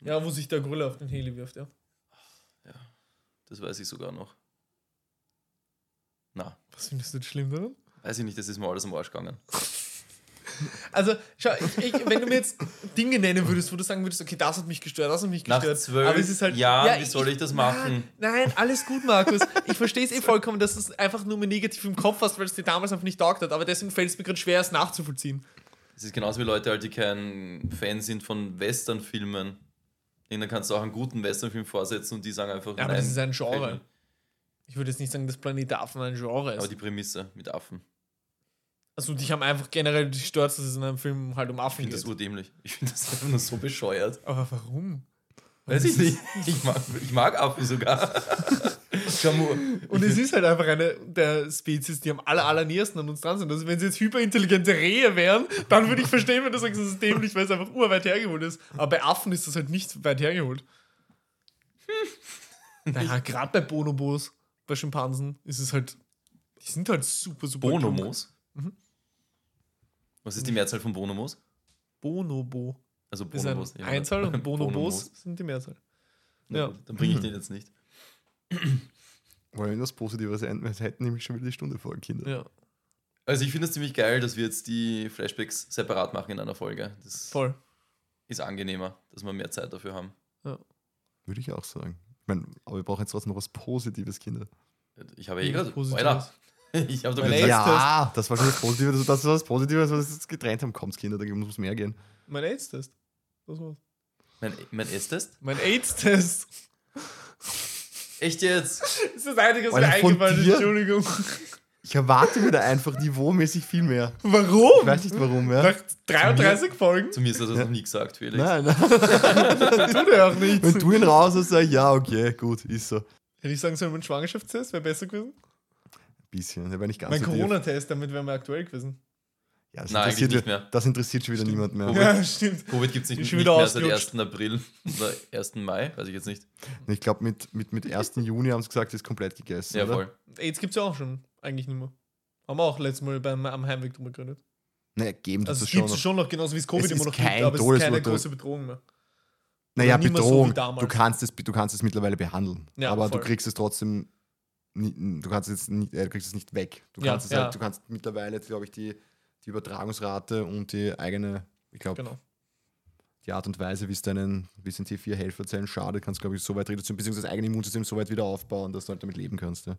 Ja, wo sich der Gorilla auf den Heli wirft, ja. Das weiß ich sogar noch. Na, Was findest du schlimm daran? weiß ich nicht, das ist mir alles am Arsch gegangen. Also, schau, ich, ich, wenn du mir jetzt Dinge nennen würdest, wo du sagen würdest, okay, das hat mich gestört, das hat mich Nach gestört. zwölf aber es ist halt, Jahren, wie soll ich das machen? Nein, nein, alles gut, Markus. Ich verstehe es eh vollkommen, dass du es einfach nur mehr negativ im Kopf hast, weil es dir damals einfach nicht taugt hat. Aber deswegen fällt es mir gerade schwer, es nachzuvollziehen. Es ist genauso wie Leute, halt, die kein Fan sind von Westernfilmen. Dann kannst du auch einen guten Westernfilm vorsetzen und die sagen einfach, Ja, aber das ist ein Genre. mir. Ich würde jetzt nicht sagen, dass Planet der Affen ein Genre Aber ist. die Prämisse mit Affen. Also, dich haben einfach generell gestört, dass es in einem Film halt um Ich Affen finde das geht. urdämlich. Ich finde das einfach nur so bescheuert. Aber warum? Weiß ich nicht. Ich mag, ich mag Affen sogar. Und es ist halt einfach eine der Spezies, die am aller, allernächsten an uns dran sind. Also wenn sie jetzt hyperintelligente Rehe wären, dann würde ich verstehen, wenn du sagst, das ist dämlich, weil es einfach urweit hergeholt ist. Aber bei Affen ist das halt nicht weit hergeholt. Naja, gerade bei Bonobos, bei Schimpansen, ist es halt, die sind halt super, super. Bonomos? Mhm. Was ist die Mehrzahl von Bonomos? Bonobo Also ist ein Bonobos. ja. Einzahl und Bonobos, Bonobos. sind die Mehrzahl. Na Ja. gut, Dann bringe ich den jetzt nicht. Wollen wir das Positives enden? Wir hätten nämlich schon wieder die Stunde voll, Kinder. Ja, Also ich finde es ziemlich geil, dass wir jetzt die Flashbacks separat machen in einer Folge. Das voll. ist angenehmer, dass wir mehr Zeit dafür haben. Würde ich auch sagen. Ich meine, aber wir brauchen jetzt trotzdem noch was Positives, Kinder. Ich habe eh Nichts gerade. Positives. Alter, Ich habe doch Mein gesagt, Aids- Ja, das war schon das Positive. Das, das war das Positive, was wir jetzt getrennt haben. Kommt's, Kinder, da muss mehr gehen. Mein AIDS-Test. Das war's. mein, mein Esstest? Mein AIDS-Test. Echt jetzt? Das ist das Einzige, was mir eingefallen ist. Entschuldigung. Ich erwarte mir da einfach niveaumäßig viel mehr. Warum? Ich weiß nicht warum, ja. Nach 33 Folgen? Zu mir ist das noch nie gesagt, Felix. Nein, nein. Tut er auch nicht. Wenn du ihn raus hast, sag ich, ja, okay, gut, ist so. Ein Hätte ich sagen sollen, mein Schwangerschaftstest wäre besser gewesen? bisschen, der war nicht ganz Mein so. Corona-Test, damit wären wir aktuell gewesen. Ja, das, Nein, interessiert, nicht mehr. das interessiert schon wieder niemand mehr. Covid. Ja, stimmt. Covid gibt es nicht, nicht schon wieder mehr seit ausgelutscht. 1. April oder 1. Mai, weiß ich jetzt nicht. Ich glaube, mit, mit, mit 1. Juni haben sie gesagt, ist komplett gegessen. Ja, oder? voll. AIDS gibt es ja auch schon. Eigentlich nicht mehr. Haben wir auch letztes Mal beim, am Heimweg drüber geredet. Naja, geben Also das es schon. gibt es schon noch, genauso wie es Covid Es immer noch kein gibt, aber es ist keine Todesurteil. große Bedrohung mehr. Naja, so Bedrohung. wie damals. du, kannst es, du kannst es mittlerweile behandeln. Ja, aber voll. du kriegst es trotzdem. Du kannst es nicht, äh, du kriegst es nicht weg. Du Ja, kannst es ja. halt, du kannst mittlerweile, glaube ich, die, die Übertragungsrate und die eigene, ich glaube, Genau. die Art und Weise, wie es deinen wie es den T4-Helferzellen schadet, kannst du, glaube ich, so weit reduzieren, beziehungsweise das eigene Immunsystem so weit wieder aufbauen, dass du halt damit leben kannst. Ja.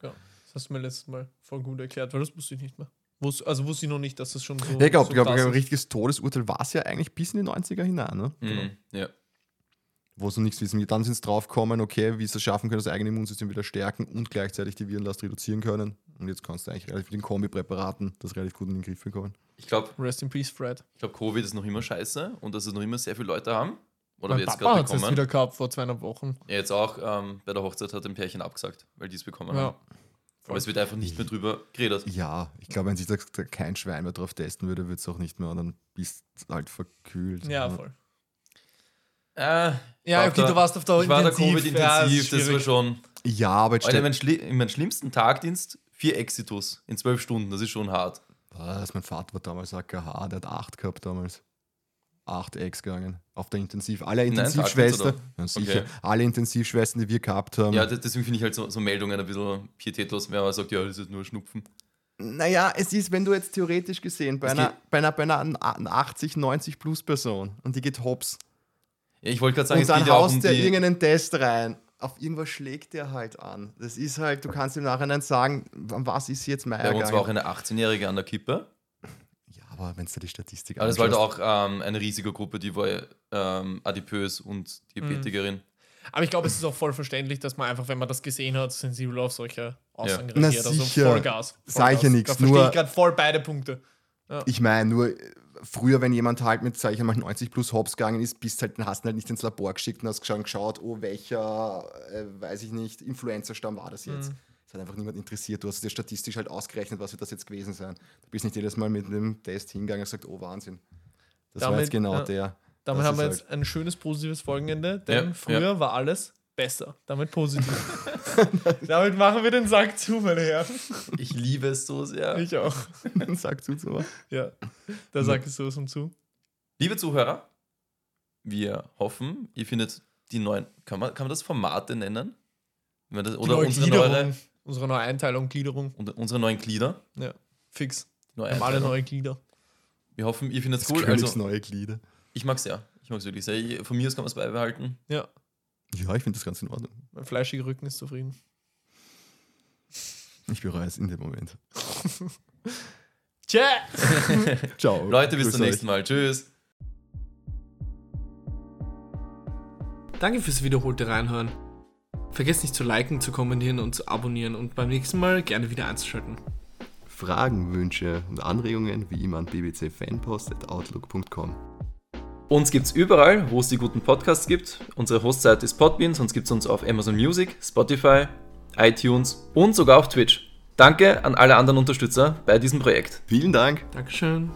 Das hast du mir letztes Mal voll gut erklärt, weil das wusste ich nicht mehr. Wus- also wusste ich noch nicht, dass das schon so. ja ich glaube, so glaub, ein richtiges Todesurteil war es ja eigentlich bis in die 90er hinein. Ne? Mhm. Ja. wo sie nichts wissen. Dann sind sie draufgekommen, okay, wie sie es schaffen können, das eigene Immunsystem wieder stärken und gleichzeitig die Virenlast reduzieren können. Und jetzt kannst du eigentlich relativ mit den Kombipräparaten das relativ gut in den Griff bekommen. Ich glaube, Rest in Peace, Fred. ich glaub, Covid ist noch immer scheiße und dass es noch immer sehr viele Leute haben. Oder Mein wir jetzt gerade hat es bekommen. wieder gehabt vor zweieinhalb Wochen. Ja, jetzt auch ähm, bei der Hochzeit hat ein Pärchen abgesagt, weil die es bekommen Ja. haben. Aber es wird einfach nicht mehr drüber geredet. Ja, ich glaube, wenn sich da da kein Schwein mehr drauf testen würde, wird es auch nicht mehr und dann bist du halt verkühlt. Ja, voll. Äh, Ja, okay, da- du warst auf der Ich war. Ja, Covid-intensiv, ist das war schon. Ja, aber jetzt Alter, mein Schli in meinem schlimmsten Tagdienst vier Exitus in zwölf Stunden, das ist schon hart. was, mein Vater war damals AKH, der hat acht gehabt damals. Acht Ex gegangen. Auf der Intensiv. Alle Intensivschwestern, ja, sicher, Okay. alle Intensivschwestern, die wir gehabt haben. Ja, de- deswegen finde ich halt so, so Meldungen ein bisschen pietätlos, wenn man sagt, ja, das ist nur Schnupfen. Naja, es ist, wenn du jetzt theoretisch gesehen bei Es einer, bei, einer, bei einer 80, 90 plus Person und die geht hops Ja, ich wollte gerade sagen, und es dann geht ja auch haust um der die. irgendeinen Test rein. Auf irgendwas schlägt der halt an. Das ist halt, du kannst im Nachhinein sagen, was ist jetzt Meier Bei uns war auch gegangen. eine 18-Jährige an der Kippe. Ja, aber wenn du dir die Statistik Aber das war halt anschaust- auch ähm, eine Risikogruppe, die war ähm, adipös und Diabetikerin. Aber ich glaube, es ist auch voll verständlich, dass man einfach, wenn man das gesehen hat, sensibel auf solche Aussagen Ja. Na reagiert. Also sicher. Vollgas. Sag ich ja Vollgas. nix, Da verstehe ich gerade voll beide Punkte. Ich meine, nur äh, früher, wenn jemand halt mit, sag ich mal, 90 plus Hops gegangen ist, bist halt, dann hast du halt nicht ins Labor geschickt und hast geschaut, oh, welcher, äh, weiß ich nicht, Influencer-Stamm war das jetzt. Das hat einfach niemand interessiert. Du hast dir statistisch halt ausgerechnet, was wird das jetzt gewesen sein. Du bist nicht jedes Mal mit einem Test hingegangen und gesagt, oh, Wahnsinn. Das war Damit, jetzt genau ja. der. Damit Das haben wir ist halt jetzt ein schönes, positives Folgenende, denn Ja, früher war alles besser. Damit positiv. Damit machen wir den Sack zu, meine Herren. Ich liebe es so sehr. Ich auch. Sag zu, zu. Ja, der Sack ist sowas und zu. Liebe Zuhörer, wir hoffen, ihr findet die neuen. Kann man, kann man das Formate nennen? Wenn man das, Die oder neue unsere, Gliederung, neue, unsere neue Einteilung, Gliederung. und unsere neuen Glieder? Ja, fix. Neue haben alle neue Glieder. Wir hoffen, ihr findet es cool. Königs Also, neue Glieder. ich mag es ja. Ich mag es wirklich sehr. Von mir aus kann man es beibehalten. Ja, Ja, ich finde das ganz in Ordnung. mein fleischiger Rücken ist zufrieden. Ich bereue es in dem Moment. Tschä! Ciao. Leute, bis zum nächsten Mal. Tschüss. Danke fürs wiederholte Reinhören. Vergesst nicht zu liken, zu kommentieren und zu abonnieren und beim nächsten Mal gerne wieder einzuschalten. Fragen, Wünsche und Anregungen wie immer an bbcfanpost.outlook.com. Uns gibt's überall, wo es die guten Podcasts gibt. Unsere Hostseite ist Podbean, sonst gibt's uns auf Amazon Music, Spotify, iTunes und sogar auf Twitch. Danke an alle anderen Unterstützer bei diesem Projekt. Vielen Dank. Dankeschön.